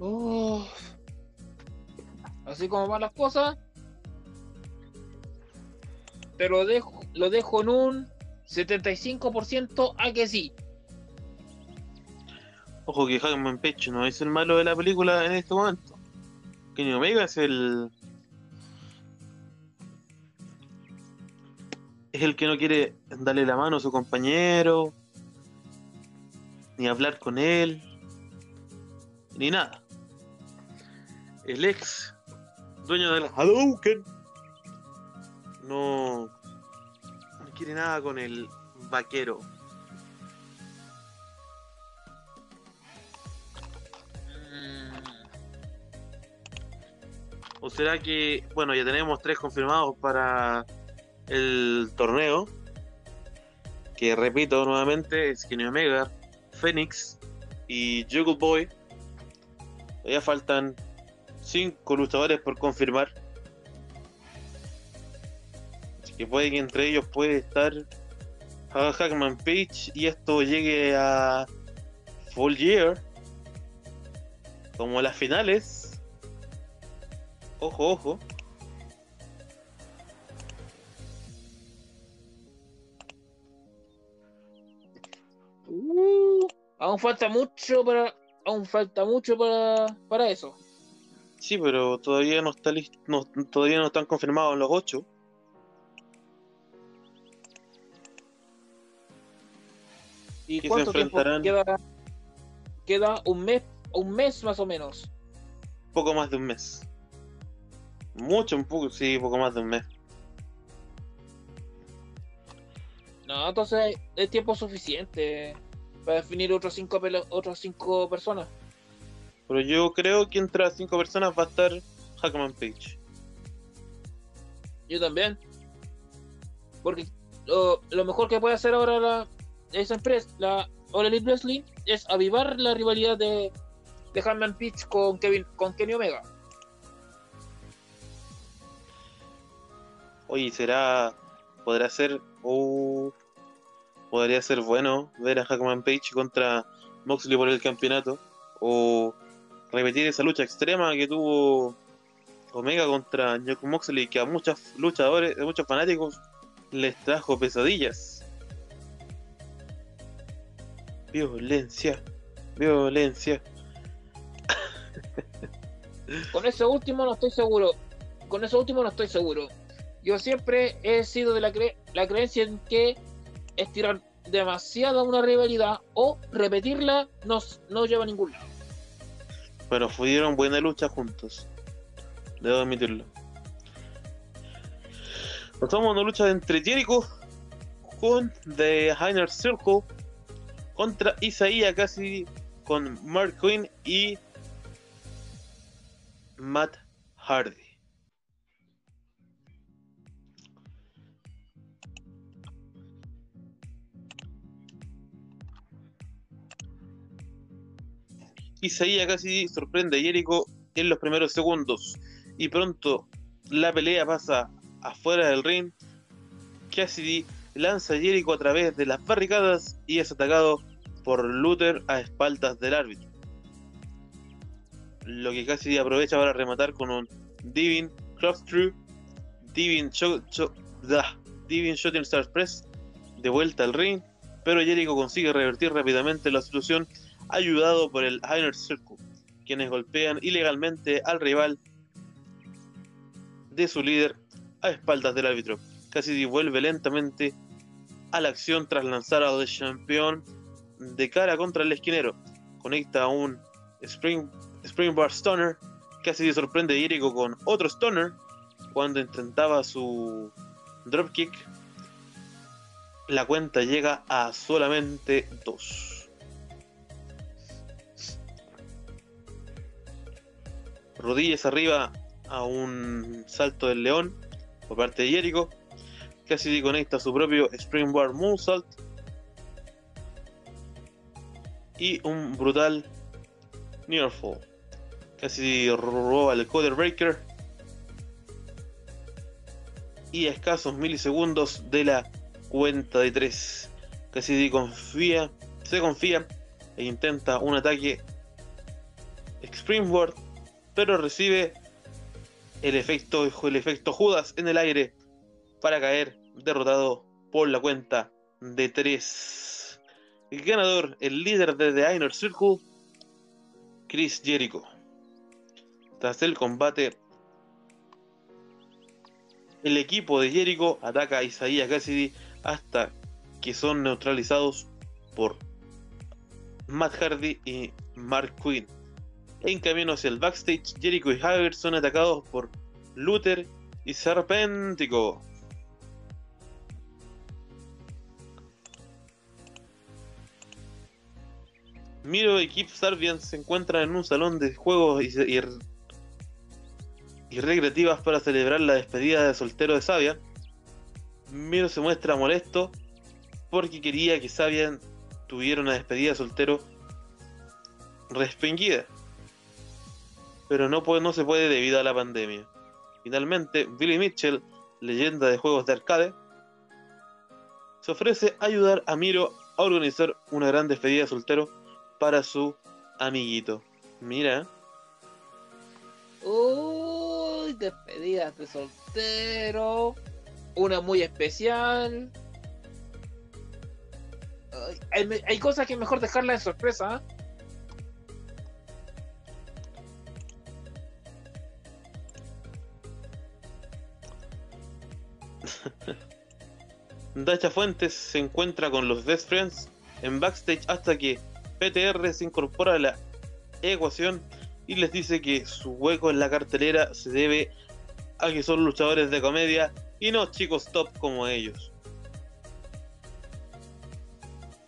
Uf. Así como van las cosas. te lo dejo, lo dejo en un 75% a que sí. Ojo que Hackman Page no es el malo de la película en este momento. Kenny Omega es el. Es el que no quiere darle la mano a su compañero, ni hablar con él, ni nada. El ex dueño del Hadouken no, no quiere nada con el vaquero. ¿O será que, bueno, ya tenemos tres confirmados para el torneo? Que repito nuevamente, es Kenny Omega, Phoenix y Juggle Boy. Todavía faltan cinco luchadores por confirmar. Así que puede que entre ellos puede estar Hackman Page y esto llegue a Full Year. Como las finales Ojo, ojo. Uh, aún falta mucho para. Aún falta mucho para, para eso. Sí, pero todavía no está listo, no, todavía no están confirmados los ocho. ¿Y cuánto tiempo queda? Queda un mes, un mes más o menos. Poco más de un mes. Mucho, un poco, sí, poco más de un mes. No, entonces es tiempo suficiente para definir otros cinco, otros cinco personas. Pero yo creo que entre las cinco personas va a estar Hackman Page. Yo también. Porque lo, mejor que puede hacer ahora la, esa empresa, la All Elite Wrestling, es avivar la rivalidad de, de Hackman Page con, Kevin, con Kenny Omega. Oye, será. Podrá ser. Uh, podría ser bueno ver a Hackman Page contra Moxley por el campeonato. O repetir esa lucha extrema que tuvo Omega contra Jock Moxley, que a muchos luchadores, a muchos fanáticos, les trajo pesadillas. Violencia, violencia. Con ese último no estoy seguro. Con eso último no estoy seguro yo siempre he sido de la, la creencia en que estirar demasiado una rivalidad o repetirla no, no lleva a ningún lado. Pero fueron buena lucha juntos. Debo admitirlo. Pasamos a una lucha entre Jericho con The Heiner Circle contra Isaiah casi con Mark Quinn y Matt Hardy. Isaías casi sorprende a Jericho en los primeros segundos y pronto la pelea pasa afuera del ring. Cassidy lanza a Jericho a través de las barricadas y es atacado por Luther a espaldas del árbitro. Lo que Cassidy aprovecha para rematar con un Divin Cross-True, Divin, Divin Shooting Star Press de vuelta al ring, pero Jericho consigue revertir rápidamente la situación ayudado por el Inner Circle, quienes golpean ilegalmente al rival de su líder a espaldas del árbitro. Cassidy vuelve lentamente a la acción tras lanzar a The Champion de cara contra el esquinero. Conecta un Spring, Springboard Stunner. Cassidy sorprende a Jericho con otro Stunner cuando intentaba su dropkick. La cuenta llega a solamente dos. Rodillas arriba a un salto del león por parte de Jericho. Cassidy conecta su propio Springboard Moonsault. Y un brutal Nearfall. Cassidy roba el Coder Breaker. Y a escasos milisegundos de la cuenta de 3. Cassidy confía, se confía e intenta un ataque Springboard pero recibe el efecto, el efecto Judas en el aire para caer derrotado por la cuenta de 3. El ganador, el líder de The Inner Circle, Chris Jericho. Tras el combate, el equipo de Jericho ataca a Isaiah Cassidy hasta que son neutralizados por Matt Hardy y Mark Quinn. En camino hacia el backstage, Jericho y Hager son atacados por Luther y Serpentico. Miro y Keith Sarbian se encuentran en un salón de juegos y recreativas para celebrar la despedida de soltero de Sabian. Miro se muestra molesto porque quería que Sabian tuviera una despedida de soltero respingida. Pero no, puede, no se puede debido a la pandemia. Finalmente, Billy Mitchell, leyenda de juegos de arcade, se ofrece a ayudar a Miro a organizar una gran despedida de soltero para su amiguito. Mira. Uy, despedidas de soltero. Una muy especial. Hay, cosas que mejor dejarla de sorpresa. ¿eh? Dacha Fuentes se encuentra con los Best Friends en backstage hasta que PTR se incorpora a la ecuación y les dice que su hueco en la cartelera se debe a que son luchadores de comedia y no chicos top como ellos.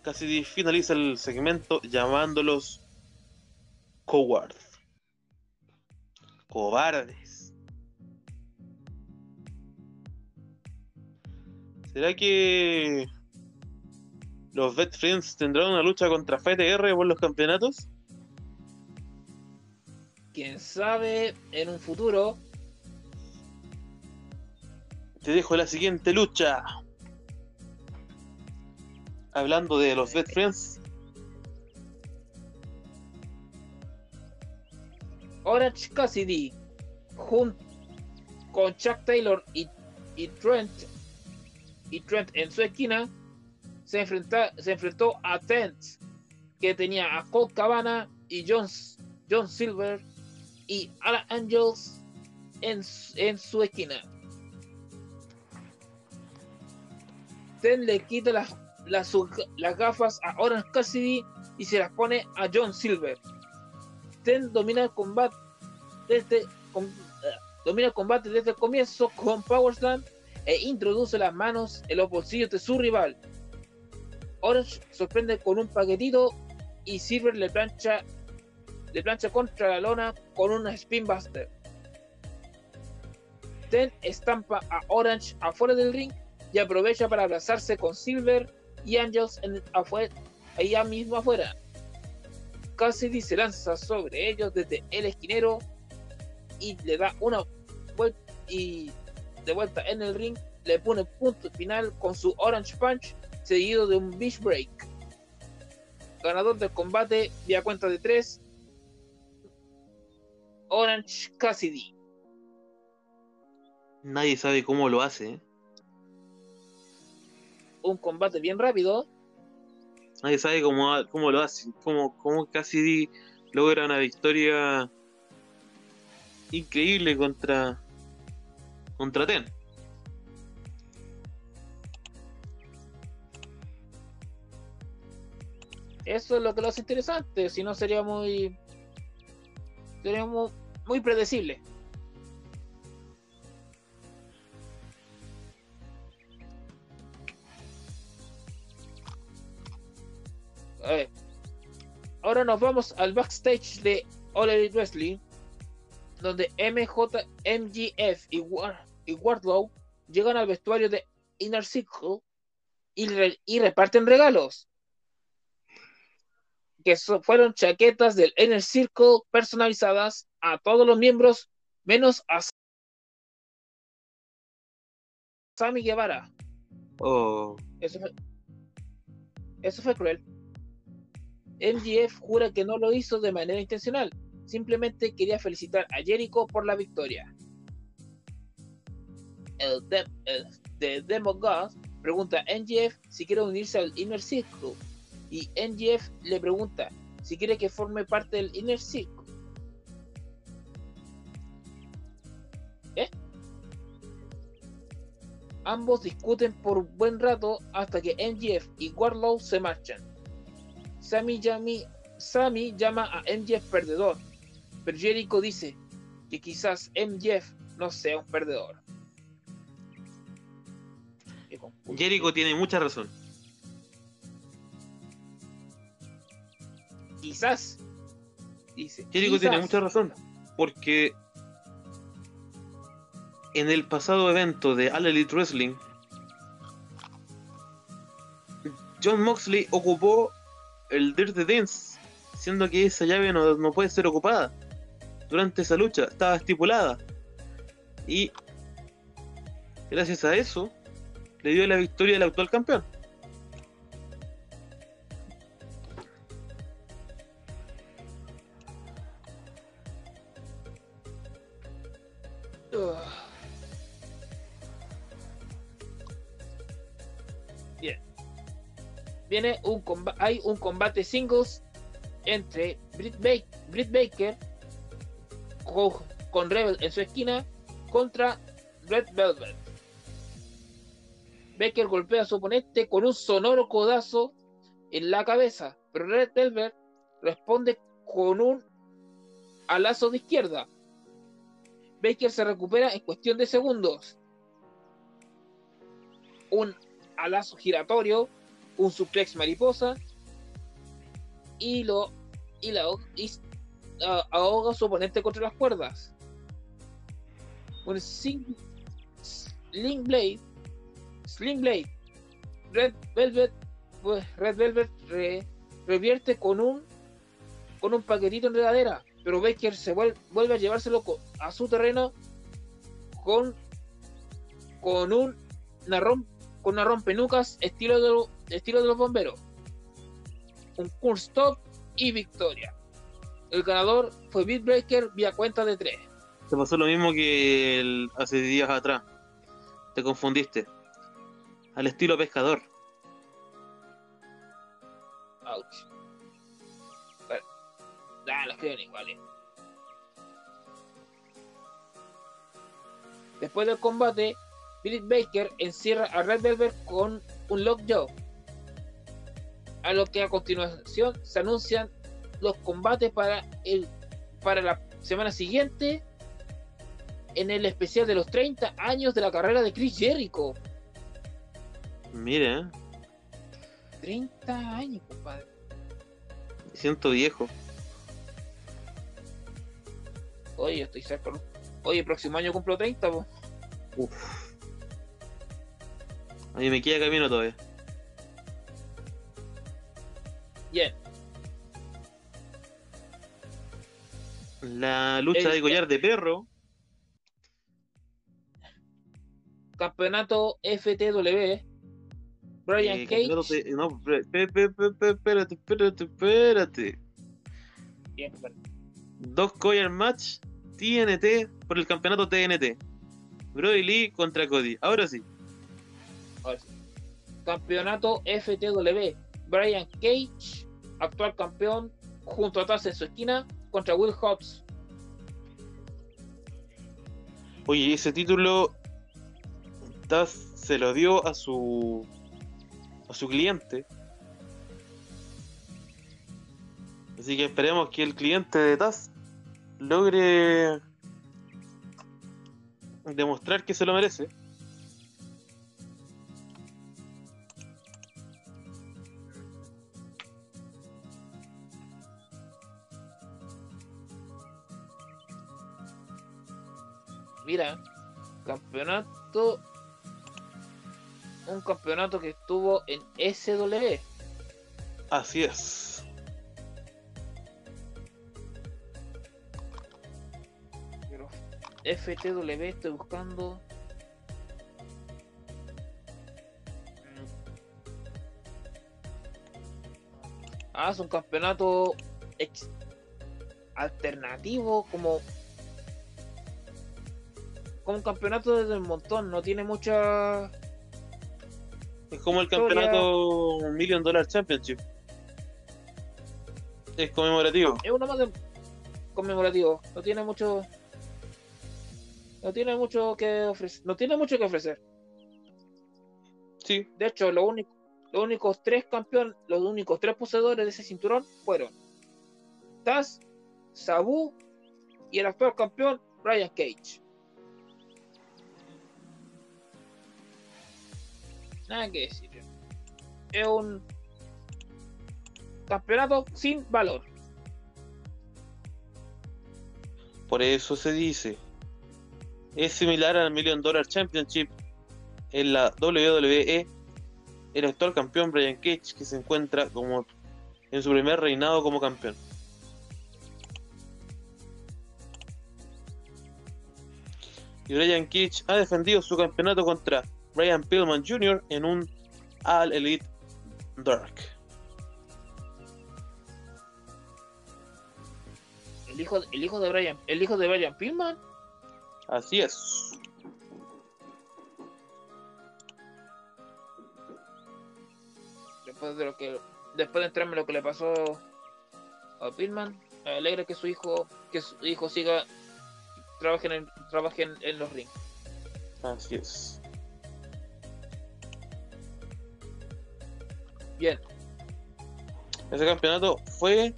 Cassidy finaliza el segmento llamándolos cowards. Cobardes. ¿Será que los Vet Friends tendrán una lucha contra FTR por los campeonatos? Quién sabe en un futuro. Te dejo la siguiente lucha. Hablando de los Vet Friends. Orange Cassidy junto con Chuck Taylor y, y Trent y Trent en su esquina se, enfrenta, se enfrentó a Tent que tenía a Colt Cabana y John, John Silver y Ala Angels en, en su esquina. Ten le quita las, las, gafas a Orange Cassidy y se las pone a John Silver. Ten domina el combate desde, uh, domina el combate desde el comienzo con Power Slam e introduce las manos en los bolsillos de su rival. Orange sorprende con un paquetito y Silver le plancha, le plancha contra la lona con un spinbuster. Ten estampa a Orange afuera del ring y aprovecha para abrazarse con Silver y Angels en afuera, allá mismo afuera. Cassidy se lanza sobre ellos desde el esquinero y le da una vuelta y de vuelta en el ring le pone punto final con su Orange Punch seguido de un Beach Break. Ganador del combate vía cuenta de 3 Orange Cassidy. Nadie sabe cómo lo hace. ¿eh? Un combate bien rápido. Nadie sabe cómo, cómo lo hace. Cómo, cómo Cassidy logra una victoria increíble contra contra Ten. Eso es lo que lo hace interesante, si no sería muy sería muy, muy predecible. Ahora nos vamos al backstage de All Elite Wrestling, donde MJ, MGF y, War, y Wardlow llegan al vestuario de Inner Circle y, re, y reparten regalos. Que so, fueron chaquetas del Inner Circle personalizadas a todos los miembros, menos a Sammy Guevara. Oh. Eso fue, eso fue cruel. MGF jura que no lo hizo de manera intencional, simplemente quería felicitar a Jericho por la victoria. El, de, el, de Demo God pregunta a NGF si quiere unirse al Inner Circle. Y NGF le pregunta si quiere que forme parte del Inner Circle. ¿Eh? Ambos discuten por buen rato hasta que NGF y Warlow se marchan. Sammy, Sammy llama a MJF perdedor, pero Jericho dice que quizás MJF no sea un perdedor. Jericho tiene mucha razón. Quizás. Dice. Jericho tiene mucha razón. Porque en el pasado evento de All Elite Wrestling, John Moxley ocupó el Dirty Dance, siendo que esa llave no, no puede ser ocupada. Durante esa lucha estaba estipulada. Y gracias a eso, le dio la victoria al actual campeón. Bien. Viene un hay un combate singles entre Britt, Baker con, con Rebel en su esquina contra Red Velvet. Becker golpea a su oponente con un sonoro codazo en la cabeza, pero Red Velvet responde con un alazo de izquierda. Baker se recupera en cuestión de segundos. Un alazo giratorio, un suplex mariposa y lo y la ahoga a su oponente contra las cuerdas. Un Sling Blade Sling Blade. Red Velvet, pues Red Velvet revierte con un con un paquetito en regadera, pero Baker se vuelve, a llevárselo a su terreno con con un una con una rompenucas estilo de, estilo de los bomberos. Un cool stop y victoria. El ganador fue Beatbreaker vía cuenta de 3. Se pasó lo mismo que hace días atrás. Te confundiste al estilo pescador. Ouch. Bueno, ah, los creen iguales. Después del combate, Billy Baker encierra a Red Velvet con un lockjaw. A lo que a continuación se anuncian los combates para el para la semana siguiente en el especial de los 30 años de la carrera de Chris Jericho. Mire. 30 años, compadre. siento viejo. Oye, estoy cerca. Oye, el próximo año cumplo 30, po. Uf. A mí me queda camino todavía. Bien. La lucha de collar de perro. Campeonato FTW Brian Cage. no, espérate, espérate, espérate. Bien, Dos Coyer Match TNT por el campeonato TNT. Brody Lee contra Cody. Ahora sí. Ahora sí. Campeonato FTW. Brian Cage, actual campeón, junto a Taz en su esquina, contra Will Hobbs. Oye, ese título Taz se lo dio a su a su cliente. Así que esperemos que el cliente de TAS logre demostrar que se lo merece. Mira, campeonato un campeonato que estuvo en SW. Así es. Pero FTW estoy buscando. Ah, es un campeonato alternativo como como un campeonato desde el montón, no tiene mucha Es como el Historia. campeonato Million Dollar Championship. Es conmemorativo. Es uno más de conmemorativo. No tiene mucho. No tiene mucho que ofrecer. No tiene mucho que ofrecer. Sí, De hecho, lo único, los únicos tres campeones, los únicos tres poseedores de ese cinturón fueron Taz, Sabu y el actual campeón Brian Cage. Nada que decir. Es un campeonato sin valor. por eso se dice. Es similar al Million Dollar Championship en la WWE. El actual campeón Brian Cage que se encuentra como en su primer reinado como campeón. Y Brian Cage ha defendido su campeonato contra Brian Pillman Jr. en un All Elite Dark. El hijo, el hijo de Brian, el hijo de Brian Pillman. Así es. después de lo que después de enterarme lo que le pasó a Pillman me alegra que su hijo que su hijo siga trabaje en, trabaje en, en los rings Así es. Bien. Ese campeonato fue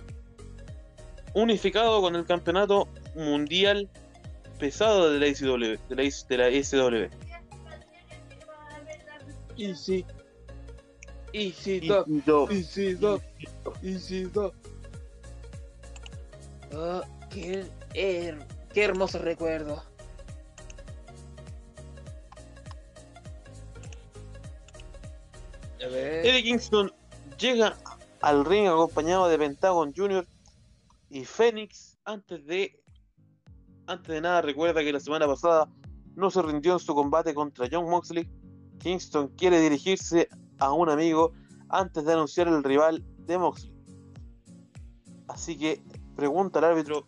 unificado con el campeonato mundial pesado de la ICW, de la, IC de la SW. Easy. Easy yo- Easy Dog Easy Oh, qué, her- qué hermoso recuerdo. A ver. Eddie Kingston llega al ring acompañado de Pentagon Jr. y Phoenix antes de antes de nada recuerda que la semana pasada no se rindió en su combate contra John Moxley. Kingston quiere dirigirse a un amigo antes de anunciar el rival de Moxley. Así que pregunta al árbitro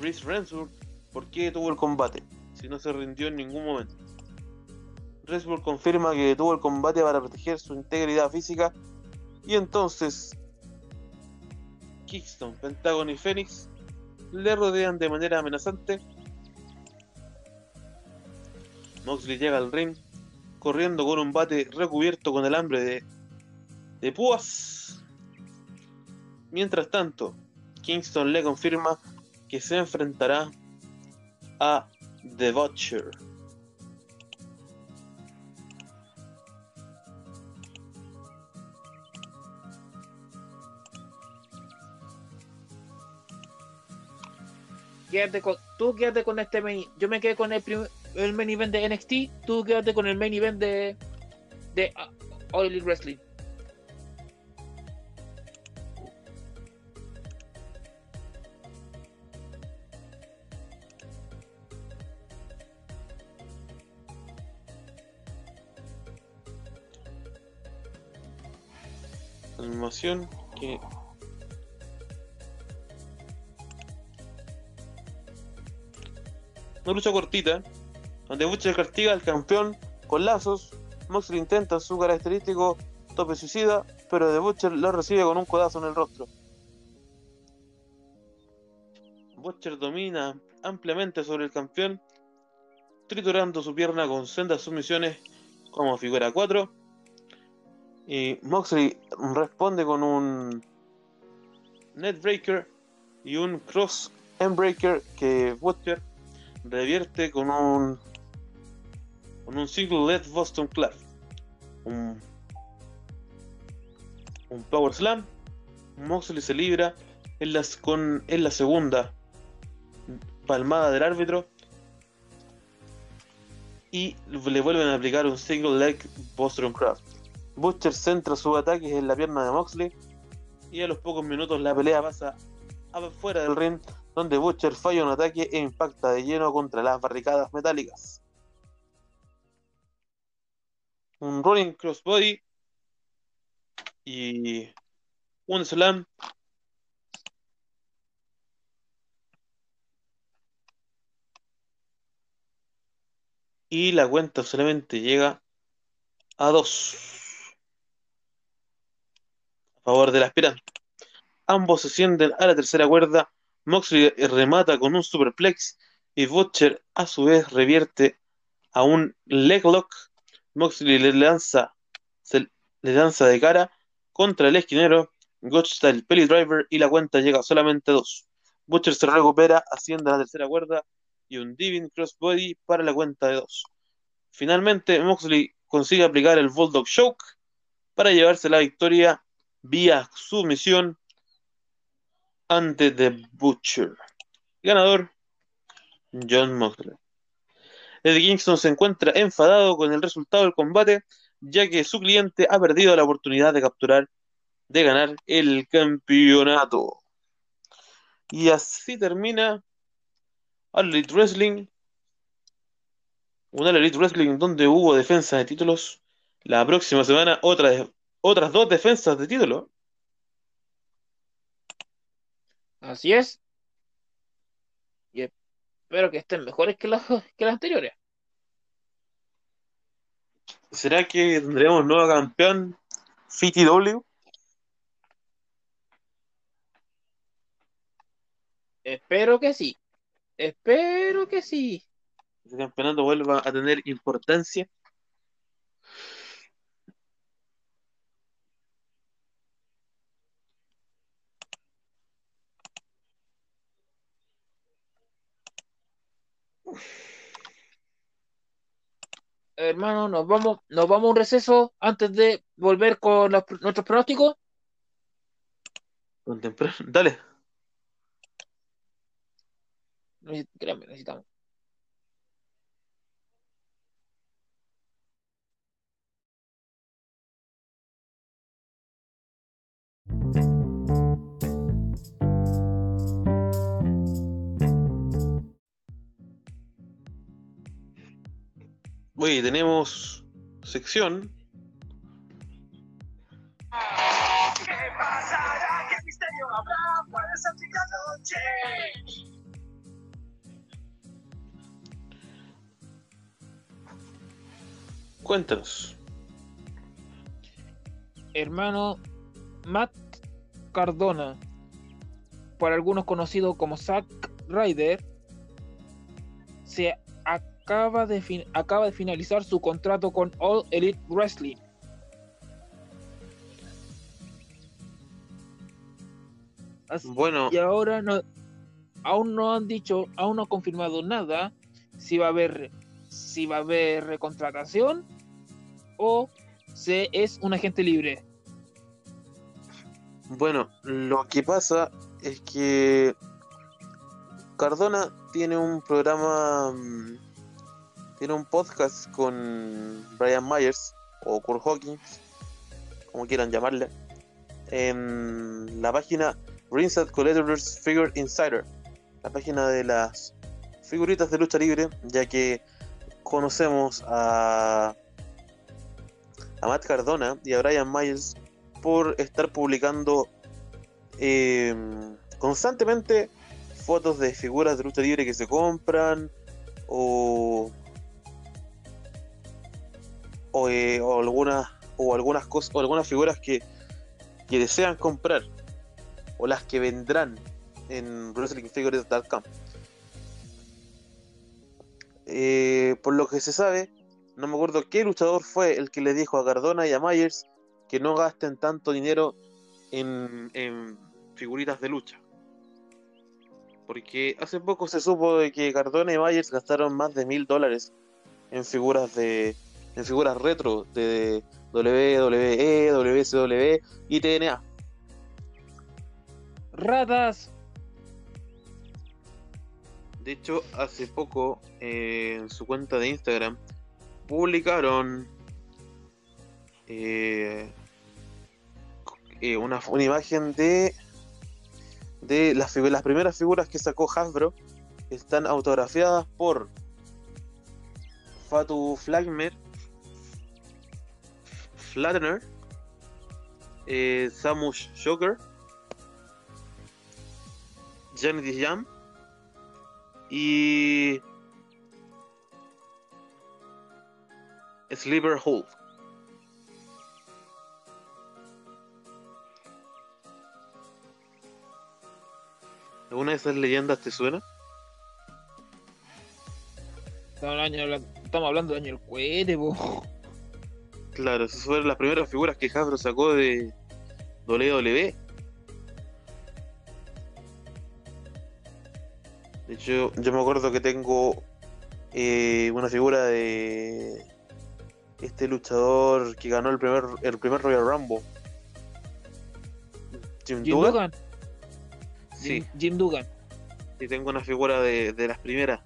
Chris Rensburg por qué tuvo el combate, si no se rindió en ningún momento. Rensburg confirma que tuvo el combate para proteger su integridad física y entonces Kingston, Pentagon y Phoenix le rodean de manera amenazante. Moxley llega al ring corriendo con un bate recubierto con alambre de, de púas. Mientras tanto, Kingston le confirma que se enfrentará a The Butcher. Quédate con, tú quédate con este main, yo me quedé con el, prim- el main event de NXT, tú quédate con el main event de de Elite Wrestling. Animación que Una lucha cortita, donde Butcher castiga al campeón con lazos. Moxley intenta su característico tope suicida, pero The Butcher lo recibe con un codazo en el rostro. Butcher domina ampliamente sobre el campeón, triturando su pierna con sendas sumisiones como figura 4. Y Moxley responde con un Netbreaker y un Cross Endbreaker que Butcher revierte con un con un single led Boston Club. Un, un Power Slam. Moxley se libra en, las, con, en la segunda palmada del árbitro. Y le vuelven a aplicar un single leg Boston Crab. Butcher centra sus ataques en la pierna de Moxley. Y a los pocos minutos la pelea pasa afuera del ring donde Butcher falla un ataque e impacta de lleno contra las barricadas metálicas. Un rolling crossbody y un slam. Y la cuenta solamente llega a 2 a favor del aspirante. Ambos se sienten a la tercera cuerda. Moxley remata con un superplex y Butcher a su vez revierte a un leglock. Moxley le lanza, le lanza de cara contra el esquinero. Gotch el Pelly Driver y la cuenta llega solamente a dos. Butcher se recupera, asciende a la tercera cuerda y un Diving Crossbody para la cuenta de dos. Finalmente, Moxley consigue aplicar el Bulldog Choke para llevarse la victoria vía sumisión ante The Butcher. Ganador, John Moxley. Eddie Kingston se encuentra enfadado con el resultado del combate, ya que su cliente ha perdido la oportunidad de capturar, de ganar el campeonato. Y así termina Elite Wrestling. Un All Elite Wrestling donde hubo defensa de títulos. La próxima semana otra, otras dos defensas de título. Así es. Y espero que estén mejores que las, que las anteriores. ¿Será que tendremos nuevo campeón FTW? Espero que sí. Espero que sí. El campeonato vuelva a tener importancia. Hermano, nos vamos, nos vamos a un receso antes de volver con los- nuestros pronósticos. Con temprano. Dale. Créanme, necesitamos. Oye, tenemos sección. ¿Qué pasará? ¿Qué misterio habrá? Cuéntanos. Hermano Matt Cardona, por algunos conocido como Zack Ryder, se acaba de, fin- acaba de finalizar su contrato con All Elite Wrestling. Así- Bueno, y ahora no, aún no han dicho, aún no han confirmado nada si va a haber, si va a haber recontratación o se es un agente libre. bueno, lo que pasa es que Cardona tiene un programa, mm, tiene un podcast con Brian Myers o Kurt Hawkins, como quieran llamarle, en la página Ringside Collectors Figure Insider, la página de las figuritas de lucha libre, ya que conocemos a, a Matt Cardona y a Brian Myers por estar publicando eh, constantemente fotos de figuras de lucha libre que se compran o o, eh, o algunas o algunas cosas o algunas figuras que, que desean comprar o las que vendrán en wrestlingfigures.com eh, por lo que se sabe no me acuerdo qué luchador fue el que le dijo a Cardona y a Myers que no gasten tanto dinero en, en figuritas de lucha. Porque hace poco se supo de que Cardona y Myers gastaron más de mil dólares en figuras de en figuras retro de WWE, WCW y TNA. Ratas. De hecho, hace poco eh, en su cuenta de Instagram publicaron eh, eh, una, una imagen de de las, las primeras figuras que sacó Hasbro están autografiadas por Fatu Flagmer, Flattener, eh, Samus Shocker, Janet Jam y Sleeper Hold. ¿Alguna de esas leyendas te suena? Estamos hablando, del año del. Claro, esas fueron las primeras figuras que Hasbro sacó de WWE. De hecho, yo me acuerdo que tengo eh, una figura de este luchador que ganó el primer, el primer Royal Rumble. Jim, Jim. Dugan. Sí, Jim, Dugan. y tengo una figura de, de las primeras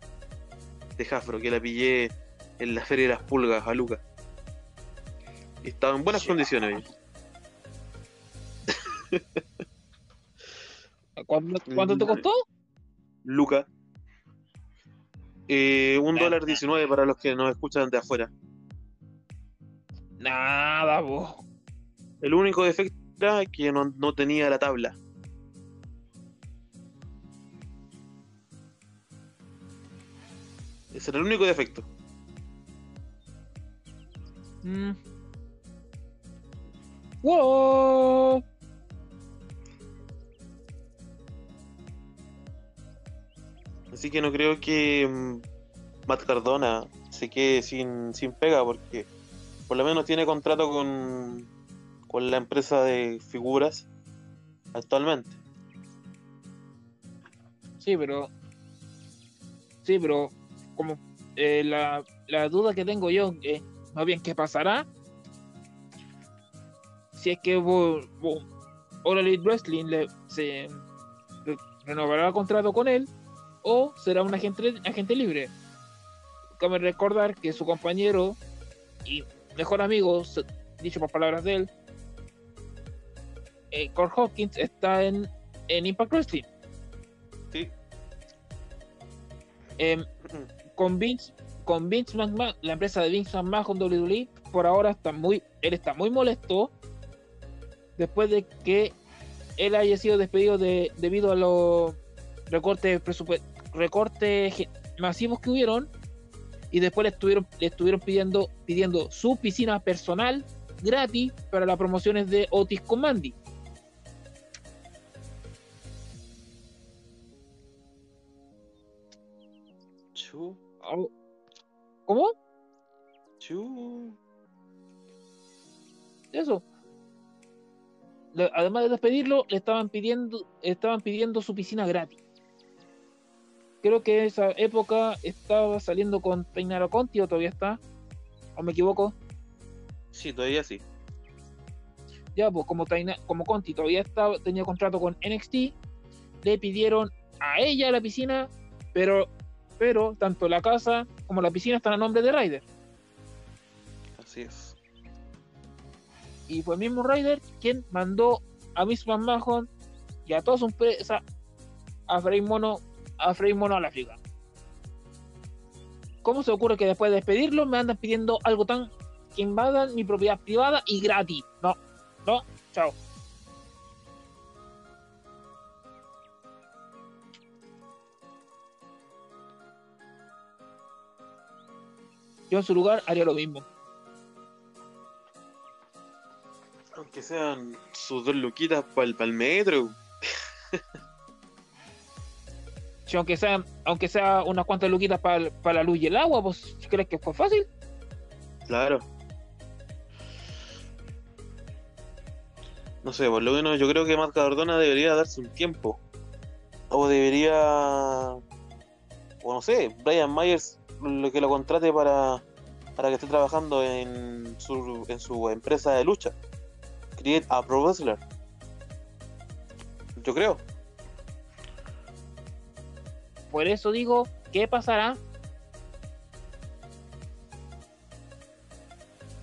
de Hasbro que la pillé en la Feria de las Pulgas a Luca. Estaba en buenas condiciones. ¿Cuánto, cuánto te Mm. costó? Luca. Eh, un dólar. 19 para los que nos escuchan de afuera. Nada, po. El único defecto era que no, no tenía la tabla. Ese era el único defecto. Mm. Wow. Así que no creo que mm, Matt Cardona se quede sin, sin pega porque por lo menos tiene contrato con, con la empresa de figuras actualmente. Sí, pero. Sí, pero. Como. eh, la, la duda que tengo yo, eh, más bien, ¿qué pasará? Si es que All Elite Wrestling le, se re- renovará el contrato con él o será un agente, agente libre. Cabe recordar que su compañero y mejor amigo, dicho por palabras de él, eh, Cole Hawkins está en, en Impact Wrestling. Sí. Em, con Vince, con Vince McMahon, la empresa de Vince McMahon WWE, por ahora está muy, él está muy molesto después de que él haya sido despedido de, debido a los recortes recortes masivos que hubieron y después le estuvieron, le estuvieron pidiendo, pidiendo su piscina personal gratis para las promociones de Otis Commandi. Chu, ¿Cómo? chu. eso. Además de despedirlo, le estaban pidiendo, estaban pidiendo su piscina gratis. Creo que esa época estaba saliendo con Tainaro Conti o todavía está. ¿O me equivoco? Sí, todavía sí. Ya, pues como, Taina- como Conti todavía estaba, tenía contrato con NXT, le pidieron a ella la piscina, pero, pero tanto la casa como la piscina están a nombre de Ryder. Así es. Y fue el mismo Ryder quien mandó a Miss McMahon y a toda su empresa a freír mono a freír mono a la. ¿Cómo se ocurre que después de despedirlo me andan pidiendo algo tan que invadan mi propiedad privada y gratis? No, no, chao. Yo en su lugar haría lo mismo. Aunque sean sus dos luquitas para el, metro. Si aunque sea, aunque sea unas cuantas luquitas para la luz y el agua, pues ¿crees que fue fácil? Claro. No sé, por lo menos yo creo que Matt Cardona debería darse un tiempo. O debería. O no sé, Brian Myers lo que lo contrate para, para que esté trabajando en su, en su empresa de lucha. Create a Pro Wrestler. Yo creo. Por eso digo, ¿qué pasará?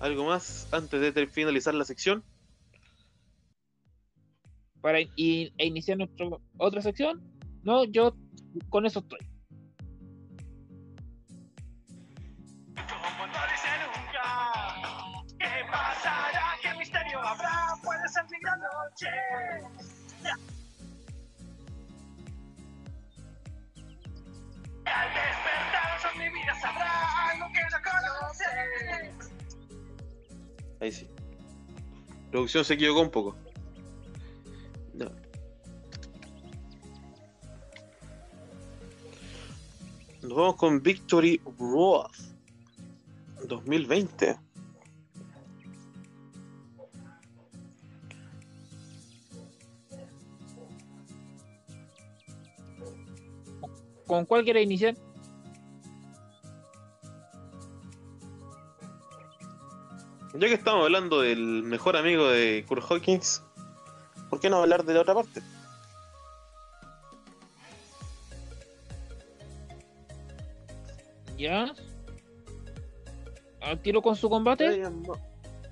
¿Algo más antes de finalizar la sección? Para i- e iniciar nuestra otra sección. No, yo con eso estoy. ¿qué pasará? ¿Qué misterio habrá? Noche. Al. Ahí sí. Producción se equivocó un poco. No. Nos vamos con Victory Road 2020. ¿Con cuál quieres iniciar? Ya que estamos hablando del mejor amigo de Kurt Hawkins, ¿por qué no hablar de la otra parte? ¿Ya? ¿Al tiro con su combate?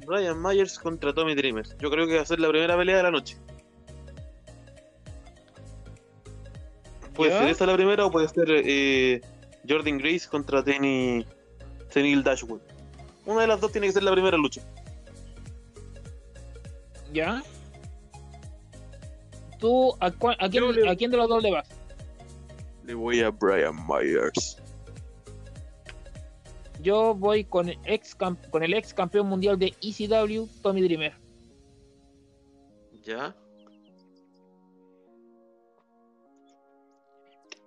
Brian Myers contra Tommy Dreamer. Yo creo que va a ser la primera pelea de la noche. Puede ¿Ya? ser esa la primera o puede ser eh, Jordan Grace contra Tenny, Tenil Dashwood. Una de las dos tiene que ser la primera lucha. ¿Ya? ¿Tú a, cua- a quién, Yo le- a quién de los dos le vas? Le voy a Brian Myers. Yo voy con el ex, con el ex campeón mundial de ECW, Tommy Dreamer. ¿Ya?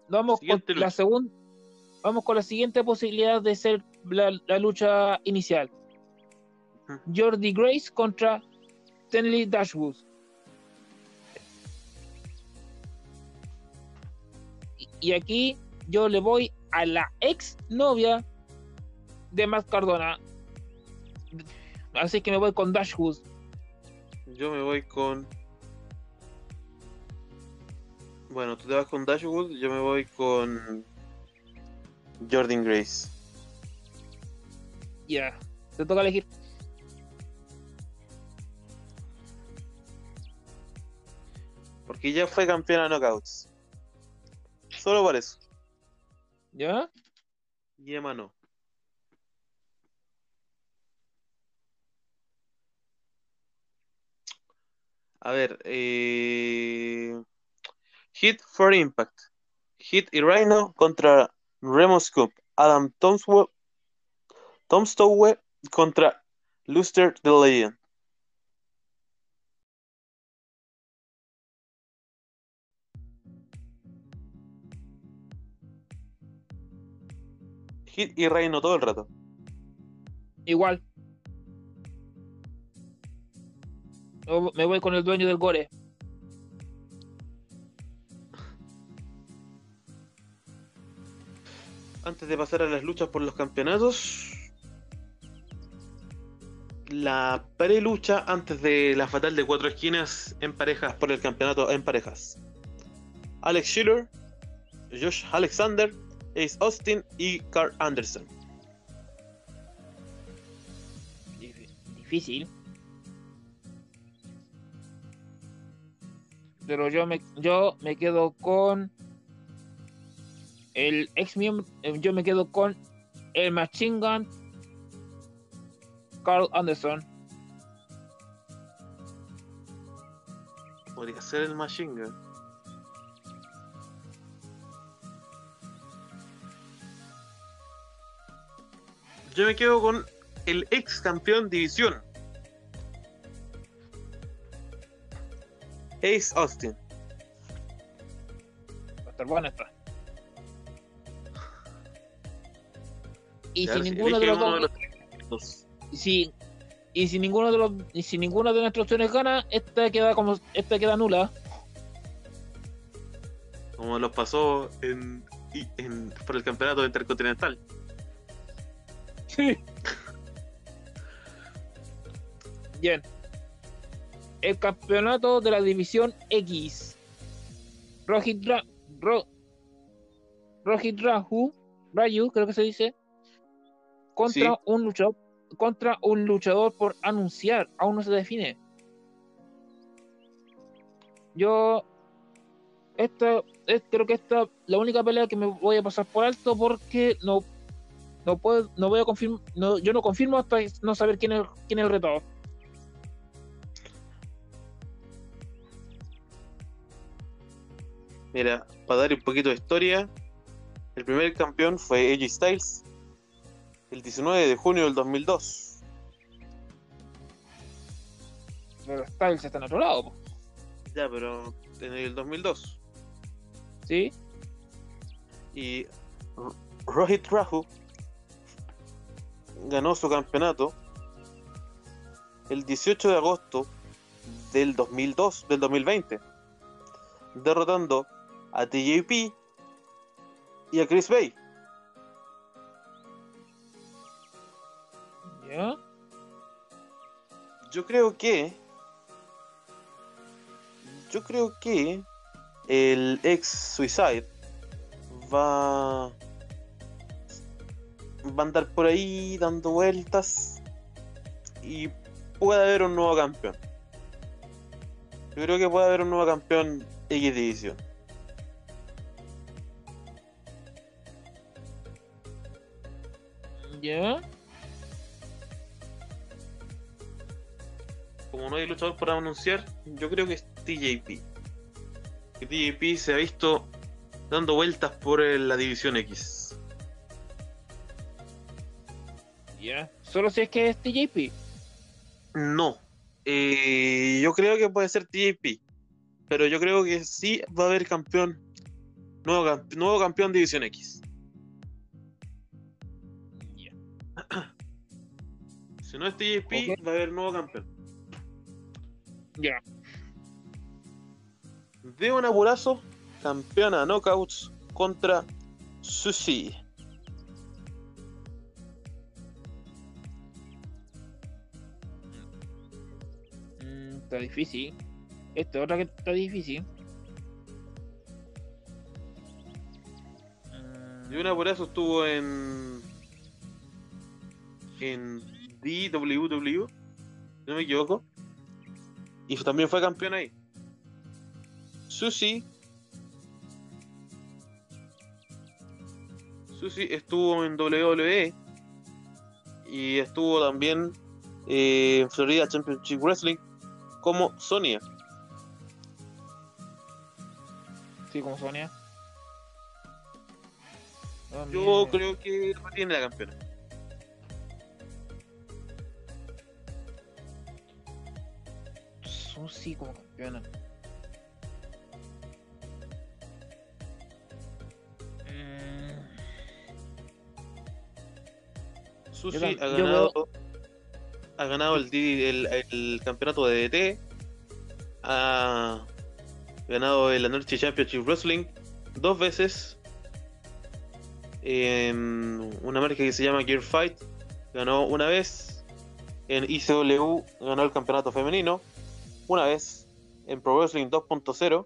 Vamos Siguiente con la segunda. Vamos con la siguiente posibilidad de ser la, la lucha inicial. Jordi Grace contra Tenley Dashwood. Y- Y aquí yo le voy a la ex novia de Matt Cardona. Así que me voy con Dashwood. Yo me voy con. Bueno, tú te vas con Dashwood, yo me voy con. Jordan Grace. Ya, te toca elegir. Porque ya fue campeona de knockouts. Solo por eso. ¿Ya? Y Emma no. A ver, eh... Hit for Impact. Hit y Rhino contra Remo Scoop. Adam. Tomstowe contra Luster the Legend. Hit y Rhino todo el rato. Igual. Me voy con el dueño del gore. Antes de pasar a las luchas por los campeonatos, la pre-lucha antes de la fatal de cuatro esquinas en parejas por el campeonato en parejas. Alex Schiller, Josh Alexander, Ace Austin y Carl Anderson. Dif- Difícil. Pero yo me, yo me quedo con el ex miembro. eh, Yo me quedo con el Machine Gun Carl Anderson. Podría ser el Machine Gun. Yo me quedo con el ex campeón división. Ace Austin. Va a estar esta. Y si ninguno de los dos, de los- y si, y si ninguno de los, y si ninguna de nuestras opciones gana, esta queda como, esta queda nula. como los pasó en, en- por el campeonato intercontinental. Sí. Bien. El campeonato de la división X. Rohit, Ra- Ro- Rohit Raju, Raju, creo que se dice, contra Sí. un luchador contra un luchador por anunciar, aún no se define. Yo esta es, creo que esta es la única pelea que me voy a pasar por alto porque no no puedo no voy a confirmar no, yo no confirmo hasta no saber quién es quién es el retador. Mira, para dar un poquito de historia, el primer campeón fue AJ Styles el 19 de junio del 2002. Pero Styles está en otro lado, po, Ya, pero en el 2002. ¿sí? Y Rohit Raju ganó su campeonato el 18 de agosto del 2002, del 2020, derrotando a TJP y a Chris Bay. Yo creo que. Yo creo que el ex Suicide va. Va a andar por ahí dando vueltas y puede haber un nuevo campeón. Yo creo que puede haber un nuevo campeón X División. ¿Ya? Como no hay luchador por anunciar, yo creo que es TJP. Que TJP se ha visto dando vueltas por la división X. ¿Ya? Solo si es que es TJP. No. Eh, yo creo que puede ser TJP. Pero yo creo que sí va a haber campeón. Nuevo, camp- nuevo campeón División X. Si no es TJP, va a haber nuevo campeón. Ya. De un apurazo, campeona knockouts contra Susi. Mm, está difícil. Esta otra que está difícil. Mm, De un apurazo estuvo en. en DWW, si no me equivoco. Y también fue campeón ahí. Susi. Susi estuvo en WWE. Y estuvo también eh, en Florida Championship Wrestling como Sonia. Sí, como Sonia. Yo mira. creo que tiene la campeona. Susi como campeona. Mm, Susi Yo tam- ha yo ganado, ha ganado el, D- el, el campeonato de DT, ha ganado el Anarchy Championship Wrestling dos veces. En una marca que se llama Gear Fight, ganó una vez. En ICW, ganó el campeonato femenino una vez en Pro Wrestling 2.0,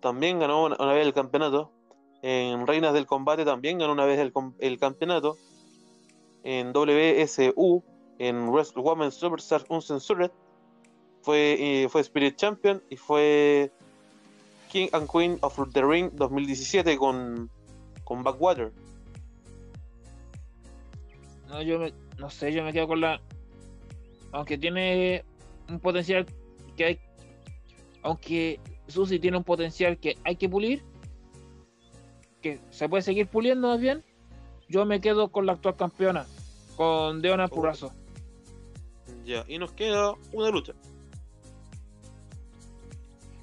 también ganó una, vez el campeonato en Reinas del Combate, también ganó una vez el, campeonato en WSU, en Wrest- Women's Superstar Uncensored, fue, eh, fue Spirit Champion y fue King and Queen of the Ring 2017 con, con Backwater. No, yo me, no sé, yo me quedo con la. Aunque tiene un potencial que hay. Aunque Susi tiene un potencial que hay que pulir. Que se puede seguir puliendo más bien. Yo me quedo con la actual campeona. Con Deona Purrazo. Ya, y nos queda una lucha.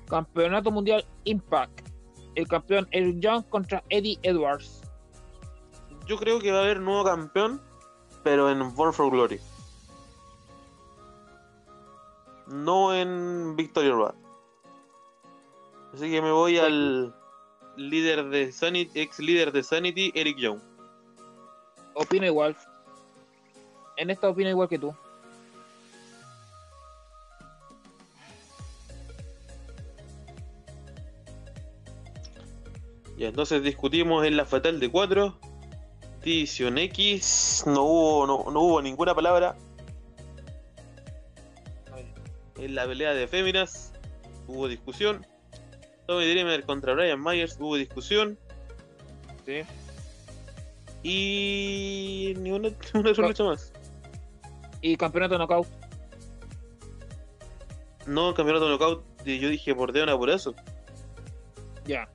Campeonato Mundial Impact. El campeón Eric Young contra Eddie Edwards. Yo creo que va a haber nuevo campeón, pero en Born for Glory. No en Victoria Road. Así que me voy al líder de Sanity, ex líder de Sanity, Eric Young. Opino igual. En esta opino igual que tú. Ya, entonces discutimos en la Fatal de 4. División X. No hubo, no, no hubo ninguna palabra. En la pelea de féminas hubo discusión. Tommy Dreamer contra Brian Myers hubo discusión. Sí. Y ni una, una sola lucha más. Y campeonato knockout. No, campeonato knockout. Yo dije por Deona por eso. Ya.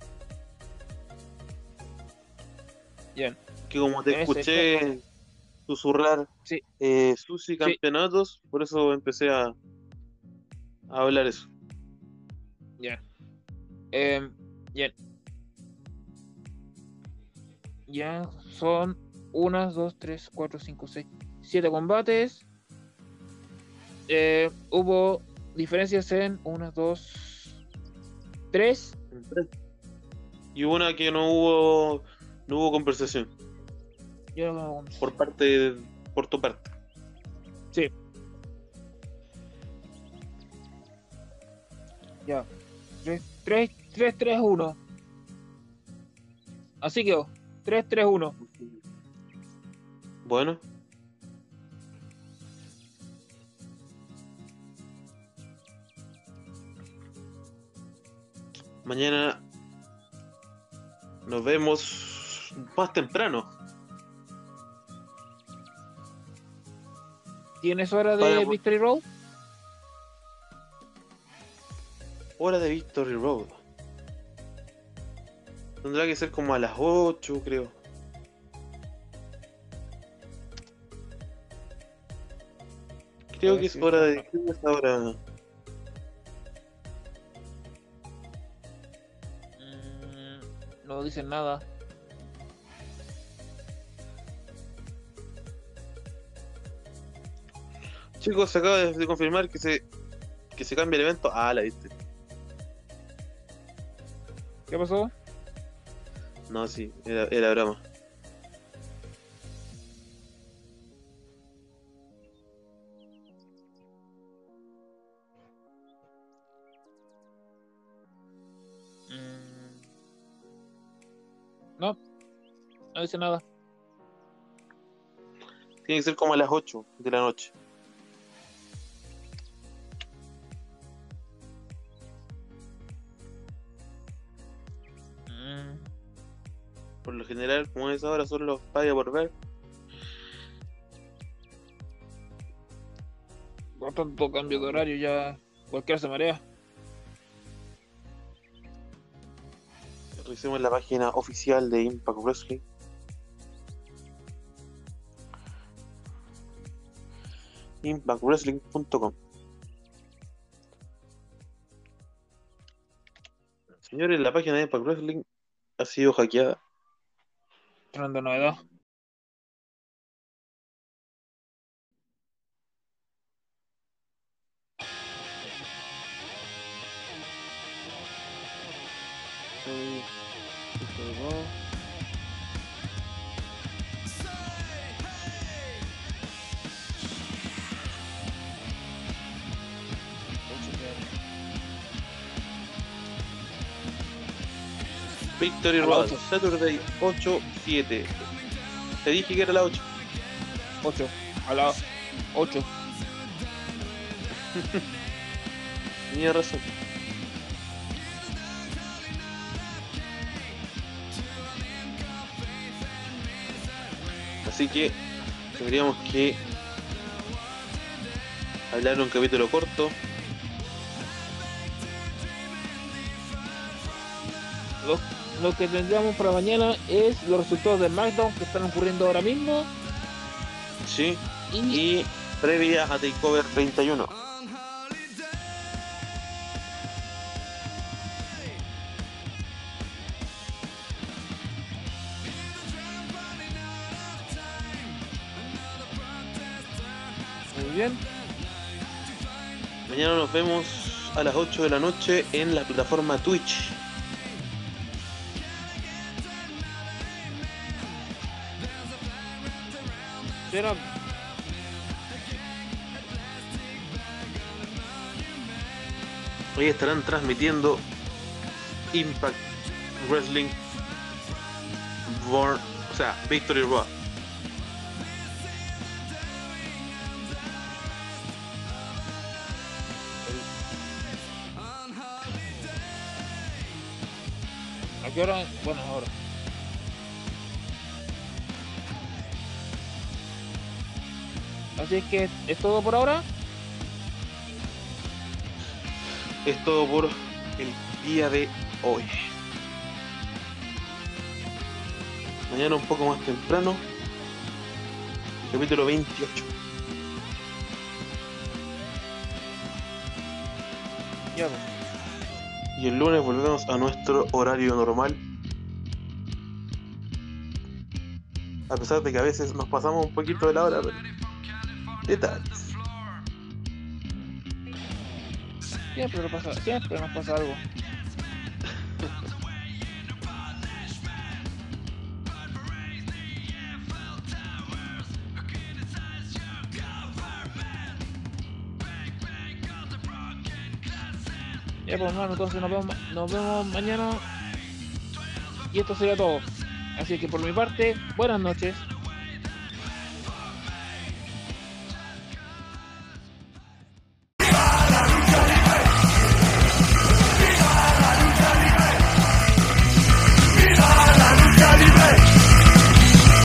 Bien. Que como te escuché susurrar Sí. eh, Susi campeonatos, por eso empecé a, a hablar eso. Ya. Em, bien. Ya son 1, 2, 3, 4, 5, 6, 7 combates. Eh, hubo diferencias en 1, 2, 3. Y una que no hubo no hubo conversación Yo, por parte por tu parte. Ya. 3, 3, 3, 3, 1. Así quedó. 3, 3, 1. Bueno. Mañana nos vemos más temprano. ¿Tienes hora de Para- Victory Road? Hora de Victory Road. Tendrá que ser como a las 8, creo. Creo que es hora de. que es hora. Mm, no dicen nada. Chicos, se acaba de, de confirmar que se que se cambia el evento. Ah, la viste. ¿Qué pasó? No, sí, era, era broma. Mm. No, no dice nada. Tiene que ser como a las 8 de la noche. Por lo general, como es ahora, son los paga por ver. Con tanto cambio de horario ya cualquiera se marea. Revisemos la página oficial de Impact Wrestling. impactwrestling.com Señores, la página de Impact Wrestling ha sido hackeada. 3292. Victory Road. Saturday 8-7. Te dije que era la 8. 8. A la 8. Tenía razón. Así que tendríamos que hablar de un capítulo corto. Lo, que tendríamos para mañana es los resultados de SmackDown que están ocurriendo ahora mismo. Sí. Y, Y previa a Takeover 31. muy bien. Mañana nos vemos a las 8 de la noche en la plataforma Twitch. Hoy estarán transmitiendo Impact Wrestling Born, o sea, Victory Road. ¿a qué hora? Bueno, ahora. Así es que es todo por ahora. Es todo por el día de hoy. Mañana un poco más temprano. Capítulo 28. Ya, pues. Y el lunes volvemos a nuestro horario normal. A pesar de que a veces nos pasamos un poquito de la hora, pero. Detalles. Siempre, pasa, siempre nos pasa algo. Ya pues hermano, entonces nos vemos, nos vemos mañana. Y esto sería todo. Así que por mi parte, buenas noches.